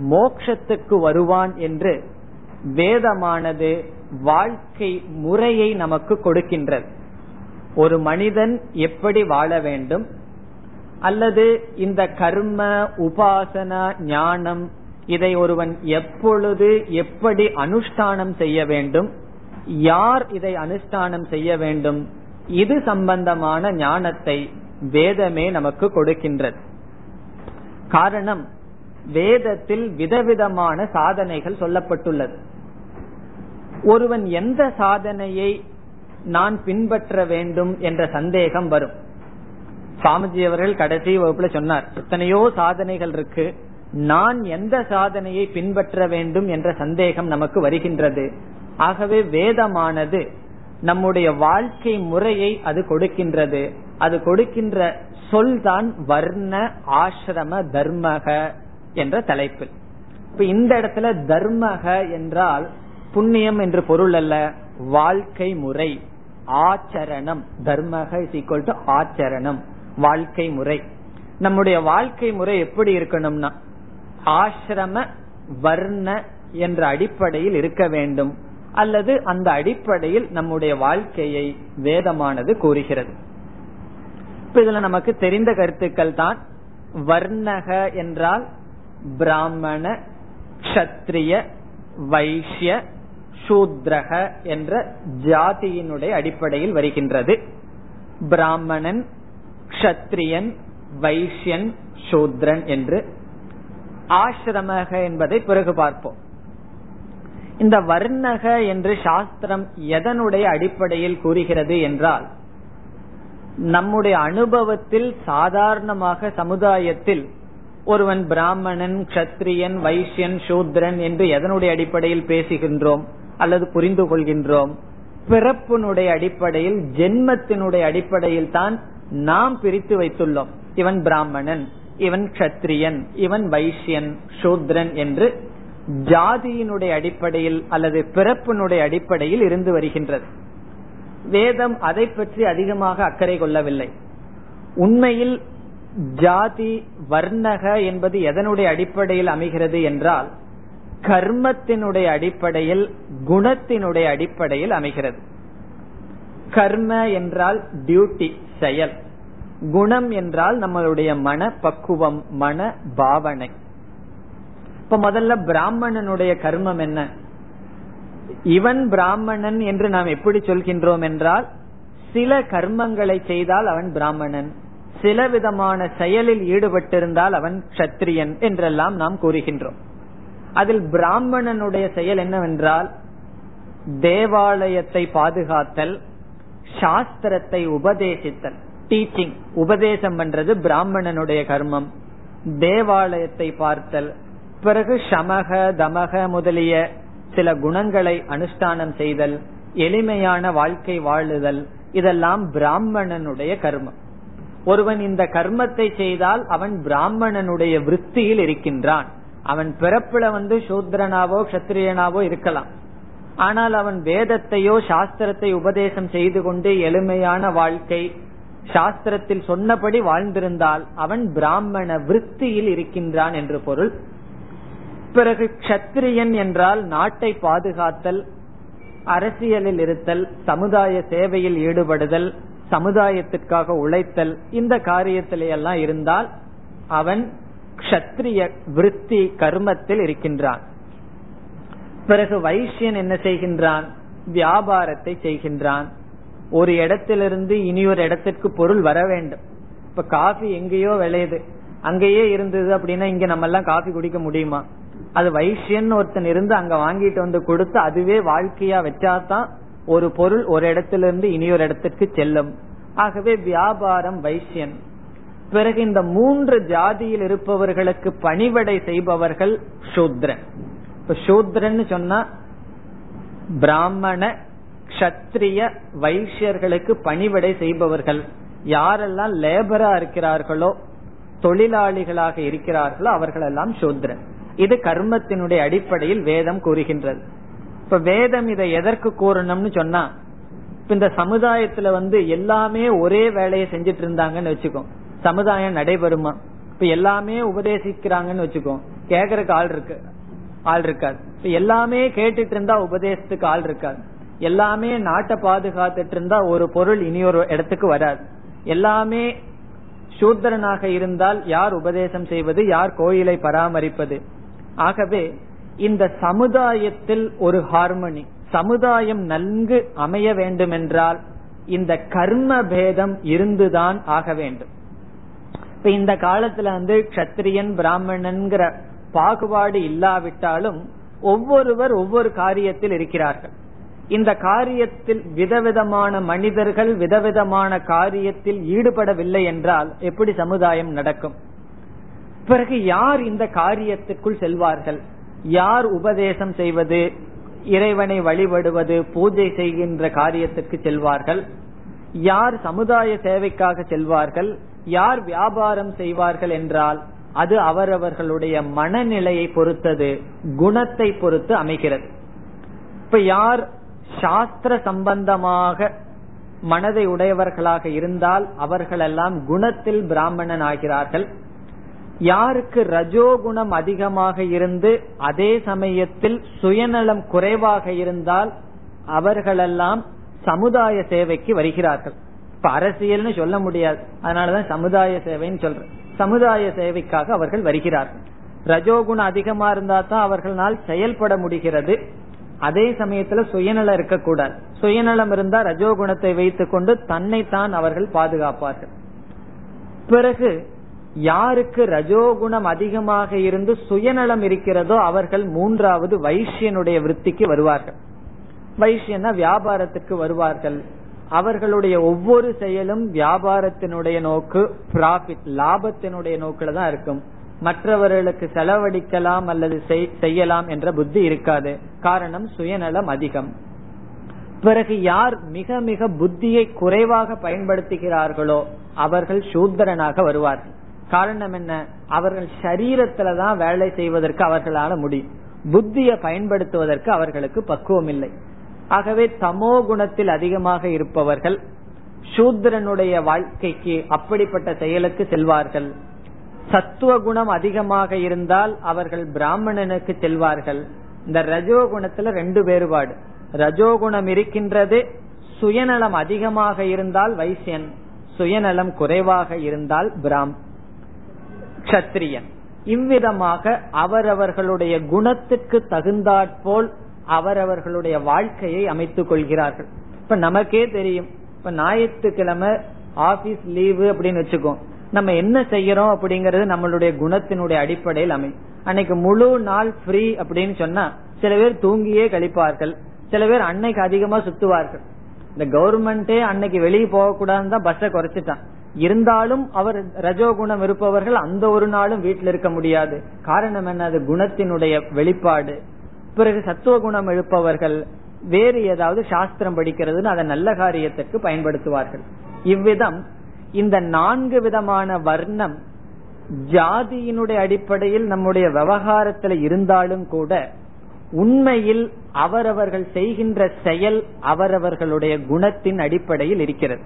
மோக்ஷத்துக்கு வருவான் என்று வேதமானது வாழ்க்கை முறையை நமக்கு கொடுக்கின்றது. ஒரு மனிதன் எப்படி வாழ வேண்டும்? அல்லது இந்த கர்ம உபாசனா ஞானம் இதை ஒருவன் எப்பொழுது எப்படி அனுஷ்டானம் செய்ய வேண்டும்? யார் இதை அனுஷ்டானம் செய்ய வேண்டும்? இது சம்பந்தமான ஞானத்தை வேதமே நமக்கு கொடுக்கின்றது. காரணம் வேதத்தில் விதவிதமான சாதனைகள் சொல்லப்பட்டுள்ளது. ஒருவன் எந்த சாதனையை நான் பின்பற்ற வேண்டும் என்ற சந்தேகம் வரும். சாமிஜி அவர்கள் கடைசி வகுப்புல சொன்னார் எத்தனையோ சாதனைகள் இருக்கு நான் எந்த சாதனையை பின்பற்ற வேண்டும் என்ற சந்தேகம் நமக்கு வருகின்றது. ஆகவே வேதமானது நம்முடைய வாழ்க்கை முறையை அது கொடுக்கின்றது. அது கொடுக்கின்ற சொல் தான் வர்ண ஆசிரம தர்மக என்ற தலைப்பு இப்ப இந்த இடத்துல தர்மக என்றால் புண்ணியம் என்று பொருள் அல்ல வாழ்க்கை முறை. ஆச்சரணம். தர்மக இஸ் ஈக்வல் டு ஆச்சரணம். வாழ்க்கை முறை. நம்முடைய வாழ்க்கை முறை எப்படி இருக்கணும்னா ஆசிரம வர்ண என்ற அடிப்படையில் இருக்க வேண்டும். அல்லது அந்த அடிப்படையில் நம்முடைய வாழ்க்கையை வேதமானது கூறுகிறது. இப்ப இதுல நமக்கு தெரிந்த கருத்துக்கள் தான் வர்ணக என்றால் பிராமண கத்திரிய வைஷ்ய சூத்ரக என்ற ஜாதியினுடைய அடிப்படையில் வருகின்றது. பிராமணன் கஷத்ரியன் வைஷ்யன் சூத்ரன் என்று. ஆசிரமக என்பதை பிறகு பார்ப்போம். இந்த வர்ணக என்று சாஸ்திரம் எதனுடைய அடிப்படையில் கூறுகிறது என்றால் நம்முடைய அனுபவத்தில் சாதாரணமாக சமுதாயத்தில் ஒருவன் பிராமணன் கஷத்ரியன் வைசியன் சூத்ரன் என்று எதனுடைய அடிப்படையில் பேசுகின்றோம்? அல்லது புரிந்து கொள்கின்றோம். பிறப்பினுடைய அடிப்படையில் ஜென்மத்தினுடைய அடிப்படையில் தான் நாம் பிரித்து வைத்துள்ளோம். இவன் பிராமணன் இவன் கத்திரியன் இவன் வைசியன் சூத்ரன் என்று ஜாதியினுடைய அடிப்படையில் அல்லது பிறப்பினுடைய அடிப்படையில் இருந்து வருகின்றது. வேதம் அதை பற்றி அதிகமாக அக்கறை கொள்ளவில்லை. உண்மையில் ஜாதி வர்ணக என்பது எதனுடைய அடிப்படையில் அமைகிறது என்றால் கர்மத்தினுடைய அடிப்படையில் குணத்தினுடைய அடிப்படையில் அமைகிறது. கர்ம என்றால் டியூட்டி செயல். குணம் என்றால் நம்மளுடைய மன பக்குவம் மன பாவனை இப்ப முதல்ல பிராமணனுடைய கர்மம் என்ன? இவன் பிராமணன் என்று நாம் எப்படி சொல்கின்றோம் என்றால் சில கர்மங்களை செய்தால் அவன் பிராமணன். சில விதமான செயலில் ஈடுபட்டிருந்தால் அவன் கத்திரியன் என்றெல்லாம் நாம் கூறுகின்றோம். அதில் பிராமணனுடைய செயல் என்னவென்றால் தேவாலயத்தை பாதுகாத்தல் சாஸ்திரத்தை உபதேசித்தல் டீச்சிங் உபதேசம் பண்றது பிராமணனுடைய கர்மம். தேவாலயத்தை பார்த்தல் பிறகு சமக தமக முதலிய சில குணங்களை அனுஷ்டானம் செய்தல் எளிமையான வாழ்க்கை வாழுதல் இதெல்லாம் பிராமணனுடைய கர்மம். ஒருவன் இந்த கர்மத்தை செய்தால் அவன் பிராமணனுடைய விற்பியில் இருக்கின்றான். அவன் பிறப்புல வந்து சூத்ரனாவோ கத்திரியனாவோ இருக்கலாம். ஆனால் அவன் வேதத்தையோ சாஸ்திரத்தை உபதேசம் செய்து கொண்டு எளிமையான வாழ்க்கை சாஸ்திரத்தில் சொன்னபடி வாழ்ந்திருந்தால் அவன் பிராமண விற்த்தியில் இருக்கின்றான் என்று பொருள். பிறகு கத்திரியன் என்றால் நாட்டை பாதுகாத்தல் அரசியலில் இருத்தல் சமுதாய சேவையில் ஈடுபடுதல் சமுதாயத்திற்காக உழைத்தல் இந்த காரியத்திலேயெல்லாம் இருந்தால் அவன் கஷத்திரிய விருத்தி கர்மத்தில் இருக்கின்றான். பிறகு வைசியன் என்ன செய்கின்றான்? வியாபாரத்தை செய்கின்றான். ஒரு இடத்திலிருந்து இனி ஒரு இடத்திற்கு பொருள் வர வேண்டும். இப்ப காஃபி எங்கேயோ விளையுது. அங்கேயே இருந்தது அப்படின்னா இங்க நம்ம எல்லாம் காஃபி குடிக்க முடியுமா? அது வைசியன் ஒருத்தன் இருந்து அங்க வாங்கிட்டு வந்து கொடுத்து அதுவே வாழ்க்கையா வச்சாதான் ஒரு பொருள் ஒரு இடத்திலிருந்து இனி ஒரு இடத்திற்கு செல்லும். ஆகவே வியாபாரம் வைசியன் பிறகு இந்த மூன்று ஜாதியில் இருப்பவர்களுக்கு பணிவடை செய்பவர்கள் சூத்ரன். இப்ப சூத்ரன் சொன்னா பிராமண க்ஷத்ரிய வைஷ்யர்களுக்கு பணிவிடை செய்பவர்கள். யாரெல்லாம் லேபரா இருக்கிறார்களோ தொழிலாளிகளாக இருக்கிறார்களோ அவர்களெல்லாம் சூத்ரன். இது கர்மத்தினுடைய அடிப்படையில் வேதம் கூறுகின்றது. இப்ப வேதம் இதை எதற்கு கூறணும்னு சொன்னா இந்த சமுதாயத்துல வந்து எல்லாமே ஒரே வேலையை செஞ்சுட்டு இருந்தாங்கன்னு வச்சுக்கோ. சமுதாயம் நடைபெறுமா? இப்ப எல்லாமே உபதேசிக்கிறாங்கன்னு வச்சுக்கோ. கேக்குறதுக்கு ஆள் இருக்கு. ஆள் இருக்காது. இப்ப எல்லாமே கேட்டுட்டு இருந்தா உபதேசத்துக்கு ஆள் இருக்காது. எல்லாமே நாட்டை பாதுகாத்துட்டு இருந்தா ஒரு பொருள் இனி ஒரு இடத்துக்கு வராது. எல்லாமே சூத்திரனாக இருந்தால் யார் உபதேசம் செய்வது? யார் கோயிலை பராமரிப்பது? ஆகவே இந்த சமுதாயத்தில் ஒரு ஹார்மனி சமுதாயம் நன்கு அமைய வேண்டுமென்றால் இந்த கர்ம பேதம் இருந்துதான் ஆக வேண்டும். இப்ப இந்த காலத்துல வந்து கத்திரியன் பிராமணன்கிற பாகுபாடு இல்லாவிட்டாலும் ஒவ்வொருவர் ஒவ்வொரு காரியத்தில் இருக்கிறார்கள். இந்த காரியத்தில் விதவிதமான மனிதர்கள் விதவிதமான காரியத்தில் ஈடுபடவில்லை என்றால் எப்படி சமுதாயம் நடக்கும்? பிறகு யார் இந்த காரியத்துக்குள் செல்வார்கள்? யார் உபதேசம் செய்வது இறைவனை வழிபடுவது பூஜை செய்கின்ற காரியத்திற்கு செல்வார்கள்? யார் சமுதாய சேவைக்காக செல்வார்கள்? யார் வியாபாரம் செய்வார்கள் என்றால் அது அவரவர்களுடைய மனநிலையை பொறுத்தது குணத்தை பொறுத்து அமைகிறது. இப்ப யார் சாஸ்திர சம்பந்தமாக மனதை உடையவர்களாக இருந்தால் அவர்களெல்லாம் குணத்தில் பிராமணன் ஆகிறார்கள் யாருக்கு ரஜோகுணம் அதிகமாக இருந்து அதே சமயத்தில் சுயநலம் குறைவாக இருந்தால் அவர்களெல்லாம் சமுதாய சேவைக்கு வருகிறார்கள். இப்ப அரசியல்னு சொல்ல முடியாது. அதனாலதான் சமுதாய சேவைன்னு சொல்றேன். சமுதாய சேவைக்காக அவர்கள் வருகிறார்கள் ரஜோகுணம் அதிகமா இருந்தா தான் அவர்களால் செயல்பட முடிகிறது. அதே சமயத்துல சுயநலம் இருக்கக்கூடாது. சுயநலம் இருந்தா ரஜோகுணத்தை வைத்துக் கொண்டு தன்னைத்தான் அவர்கள் பாதுகாப்பார்கள். பிறகு யாருக்கு ரஜோகுணம் அதிகமாக இருந்து சுயநலம் இருக்கிறதோ அவர்கள் மூன்றாவது வைஷ்யனுடைய விற்பிக்கு வருவார்கள். வைஷ்யன்னா வியாபாரத்துக்கு வருவார்கள். அவர்களுடைய ஒவ்வொரு செயலும் வியாபாரத்தினுடைய நோக்கு ப்ராஃபிட் லாபத்தினுடைய நோக்கில தான் இருக்கும். மற்றவர்களுக்கு செலவழிக்கலாம் அல்லது செய்யலாம் என்ற புத்தி இருக்காது. காரணம் சுயநலம் அதிகம். பிறகு யார் மிக மிக புத்தியை குறைவாக பயன்படுத்துகிறார்களோ அவர்கள் சூத்திரனாக வருவார்கள். காரணம் என்ன? அவர்கள் சரீரத்துல தான் வேலை செய்வதற்கு அவர்களால முடியும். புத்தியை பயன்படுத்துவதற்கு அவர்களுக்கு பக்குவம் இல்லை. ஆகவே தமோ குணத்தில் அதிகமாக இருப்பவர்கள் சூத்ரனுடைய வாழ்க்கைக்கு அப்படிப்பட்ட செயலுக்கு செல்வார்கள். சத்துவ குணம் அதிகமாக இருந்தால் அவர்கள் பிராமணனுக்கு செல்வார்கள். இந்த ரஜோகுணத்துல ரெண்டு வேறுபாடு. ரஜோகுணம் இருக்கின்றது சுயநலம் அதிகமாக இருந்தால் வைசியன் சுயநலம் குறைவாக இருந்தால் பிராம் கத்திரியன் இவ்விதமாக அவரவர்களுடைய குணத்துக்கு தகுந்தாற்போல் அவரவர்களுடைய வாழ்க்கையை அமைத்துக் கொள்கிறார்கள். இப்ப நமக்கே தெரியும். இப்ப ஞாயிற்றுக்கிழமை ஆபீஸ் லீவு அப்படின்னு வச்சுக்கோ நம்ம என்ன செய்யறோம் அப்படிங்கறது நம்மளுடைய குணத்தினுடைய அடிப்படையில் அமையும். அன்னைக்கு முழு நாள் ஃப்ரீ அப்படின்னு சொன்னா சில பேர் தூங்கியே கழிப்பார்கள். சில பேர் அன்னைக்கு அதிகமா சுத்துவார்கள். இந்த கவர்மெண்டே அன்னைக்கு வெளியே போகக்கூடாதுன்னு தான் பஸ்ஸை குறைச்சிட்டான். இருந்தாலும் அவர் ரஜோகுணம் இருப்பவர்கள் அந்த ஒரு நாளும் வீட்டில் இருக்க முடியாது. காரணம் என்ன? அது குணத்தினுடைய வெளிப்பாடு. பிறகு சத்துவ குணம் எழுப்பவர்கள் வேறு ஏதாவது சாஸ்திரம் படிக்கிறதுன்னு அதை நல்ல காரியத்துக்கு பயன்படுத்துவார்கள். இவ்விதம் இந்த நான்கு விதமான வர்ணம் ஜாதியினுடைய அடிப்படையில் நம்முடைய விவகாரத்துல இருந்தாலும் கூட உண்மையில் அவரவர்கள் செய்கின்ற செயல் அவரவர்களுடைய குணத்தின் அடிப்படையில் இருக்கிறது.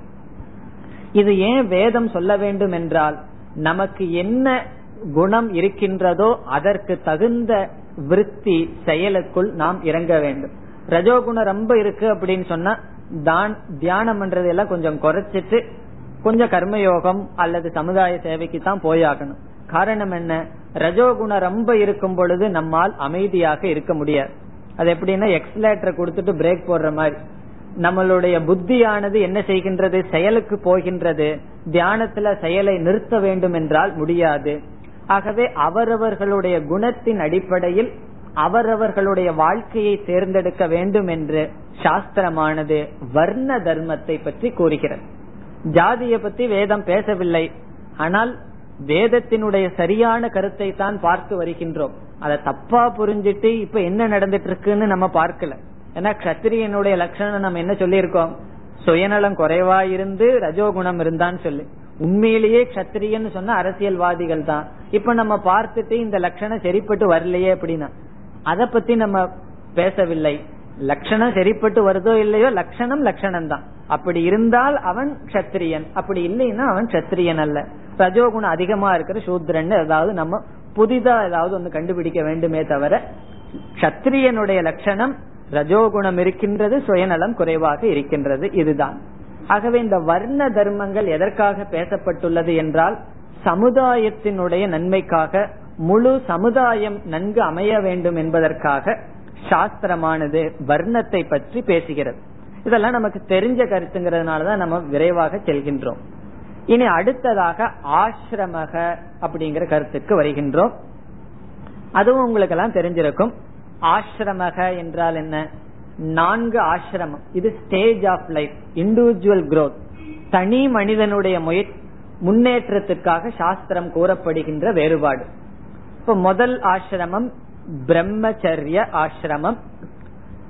இது ஏன் வேதம் சொல்ல வேண்டும் என்றால் நமக்கு என்ன குணம் இருக்கின்றதோ அதற்கு தகுந்த விருத்தி செயலுக்குள் நாம் இறங்க வேண்டும். ரஜோகுணம் ரொம்ப இருக்கு அப்படின்னு சொன்னா தான் தியானம் பண்றதெல்லாம் கொஞ்சம் குறைச்சிட்டு கொஞ்சம் கர்மயோகம் அல்லது சமுதாய சேவைக்கு தான் போயாகணும். காரணம் என்ன? ரஜோகுணம் ரொம்ப இருக்கும் பொழுது நம்மால் அமைதியாக இருக்க முடியாது. அது எப்படின்னா எக்ஸலேட்டர் கொடுத்துட்டு பிரேக் போடுற மாதிரி. நம்மளுடைய புத்தியானது என்ன செய்கின்றது? செயலுக்கு போகின்றது. தியானத்துல செயலை நிறுத்த வேண்டும் என்றால் முடியாது. ஆகவே அவரவர்களுடைய குணத்தின் அடிப்படையில் அவரவர்களுடைய வாழ்க்கையை தேர்ந்தெடுக்க வேண்டும் என்று சாஸ்திரமானது வர்ண தர்மத்தை பற்றி கூறுகிறது. ஜாதியை பத்தி வேதம் பேசவில்லை. ஆனால் வேதத்தினுடைய சரியான கருத்தை தான் பார்த்து வருகின்றோம். அதை தப்பா புரிஞ்சிட்டு இப்ப என்ன நடந்துட்டு இருக்குன்னு நம்ம பார்க்கல. ஏன்னா கத்திரியனுடைய லட்சணம் நம்ம என்ன சொல்லியிருக்கோம்? சுயநலம் குறைவா இருந்து ரஜோகுணம் இருந்தான்னு சொல்லி. உண்மையிலேயே கத்திரியன்னு சொன்ன அரசியல்வாதிகள் தான். இப்ப நம்ம பார்த்துட்டு இந்த லட்சணம் சரிப்பட்டு வரலையே அப்படின்னா அத பத்தி நம்ம பேசவில்லை. லட்சணம் சரிப்பட்டு வருதோ இல்லையோ லட்சணம் லட்சணம் தான் அப்படி இருந்தால் அவன் கத்திரியன் அப்படி இல்லைன்னா அவன் கத்திரியன் அல்ல. ரஜோகுணம் அதிகமா இருக்கிற சூத்ரன் ஏதாவது நம்ம புதிதா ஏதாவது ஒன்று கண்டுபிடிக்க வேண்டுமே தவிர கத்திரியனுடைய லட்சணம் ரஜோகுணம் இருக்கின்றது சுயநலம் குறைவாக இருக்கின்றது இதுதான். ஆகவே இந்த வர்ண தர்மங்கள் எதற்காக பேசப்பட்டுள்ளது என்றால் சமுதாயத்தினுடைய நன்மைக்காக முழு சமுதாயம் நன்கு அமைய வேண்டும் என்பதற்காக சாஸ்திரமானது வர்ணத்தை பற்றி பேசுகிறது. இதெல்லாம் நமக்கு தெரிஞ்ச கருத்துங்கிறதுனாலதான் நம்ம விரைவாக செல்கின்றோம். இனி அடுத்ததாக ஆசிரமக அப்படிங்கிற கருத்துக்கு வருகின்றோம். அதுவும் உங்களுக்கு எல்லாம் தெரிஞ்சிருக்கும். ஆசிரமக என்றால் என்ன? நான்கு ஆசிரமம். இது stage of life individual growth தனி மனிதனுடைய முன்னேற்றத்துக்காக சாஸ்திரம் கூறப்படுகின்ற வேறுபாடு. இப்ப முதல் ஆசிரமம் பிரம்மச்சரிய ஆசிரமம்.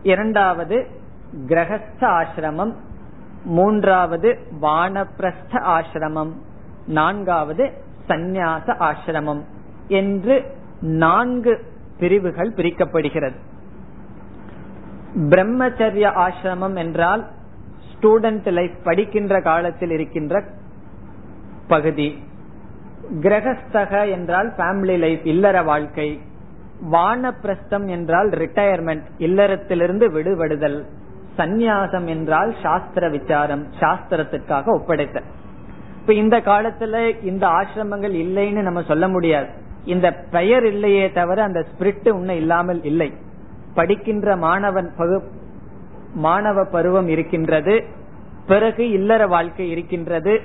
இரண்டாவது கிரகஸ்த ஆசிரமம். மூன்றாவது வானப்பிரஸ்த ஆசிரமம். நான்காவது சந்நியாச ஆசிரமம். என்று நான்கு பிரிவுகள் பிரிக்கப்படுகிறது. பிரம்மச்சரிய ஆசிரமம் என்றால் ஸ்டூடெண்ட் லைஃப் படிக்கின்ற காலத்தில் இருக்கின்ற பகுதி. கிரகஸ்தக என்றால் ஃபேமிலி லைஃப் இல்லற வாழ்க்கை. வானப்பிரஸ்தம் என்றால் ரிட்டையர்மெண்ட் இல்லறத்திலிருந்து விடுபடுதல். சந்நியாசம் என்றால் சாஸ்திர விசாரம் சாஸ்திரத்திற்காக ஒப்படைத்தல். இப்ப இந்த காலத்துல இந்த ஆசிரமங்கள் இல்லைன்னு நம்ம சொல்ல முடியாது. இந்த பெயர் இல்லையே தவிர அந்த ஸ்பிரிட் இன்னும் இல்லாமல் இல்லை. படிக்கின்ற மாணவன் மாணவ பருவம் இருக்கின்றது. பிறகு இல்லற வாழ்க்கை இருக்கின்றது.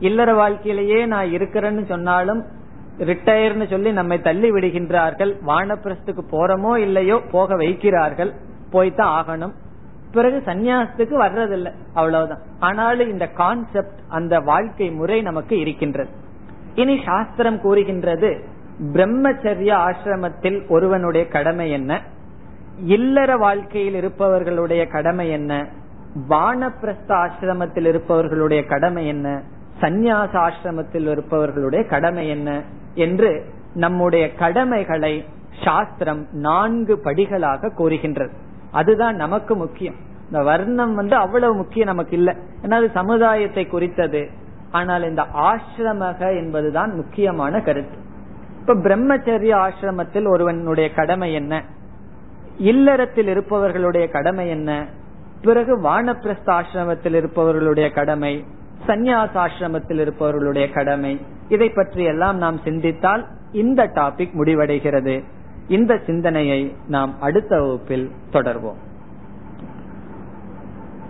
இல்லற வாழ்க்கையிலேயே நான் இருக்கிறேன்னு சொன்னாலும் ரிட்டையர்னு சொல்லி நம்மை தள்ளி விடுகின்றார்கள். வானப்பிரஸ்துக்கு போறோமோ இல்லையோ போக வைக்கிறார்கள். போய்தான் ஆகணும். பிறகு சந்நியாசத்துக்கு வர்றதில்லை. அவ்வளவுதான். ஆனாலும் இந்த கான்செப்ட் அந்த வாழ்க்கை முறை நமக்கு இருக்கின்றது. இனி சாஸ்திரம் கூறுகின்றது பிரம்மச்சரிய ஆசிரமத்தில் ஒருவனுடைய கடமை என்ன? இல்லற வாழ்க்கையில் இருப்பவர்களுடைய கடமை என்ன? வானப்பிரஸ்த ஆசிரமத்தில் இருப்பவர்களுடைய கடமை என்ன? சந்நியாச ஆசிரமத்தில் இருப்பவர்களுடைய கடமை என்ன? என்று நம்முடைய கடமைகளை சாஸ்திரம் நான்கு படிகளாக கூறுகின்றது. அதுதான் நமக்கு முக்கியம். இந்த வர்ணம் வந்து அவ்வளவு முக்கியம் நமக்கு இல்லை. ஏன்னா அது சமுதாயத்தை குறித்தது. ஆனால் இந்த ஆசிரமக என்பதுதான் முக்கியமான கருத்து. இப்ப பிரம்மச்சரிய ஆசிரமத்தில் ஒருவனுடைய கடமை என்ன? இல்லறத்தில் இருப்பவர்களுடைய கடமை என்ன? பிறகு வானப்பிரஸ்த ஆசிரமத்தில் இருப்பவர்களுடைய கடமை சந்நியாச ஆசிரமத்தில் இருப்பவர்களுடைய கடமை. இதை பற்றி எல்லாம் நாம் சிந்தித்தால் இந்த டாபிக் முடிவடைகிறது. இந்த சிந்தனையை நாம் அடுத்த வகுப்பில் தொடர்வோம்.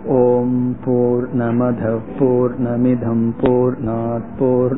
ஓம் போர் நமத போர் நமிதம் போர் போர்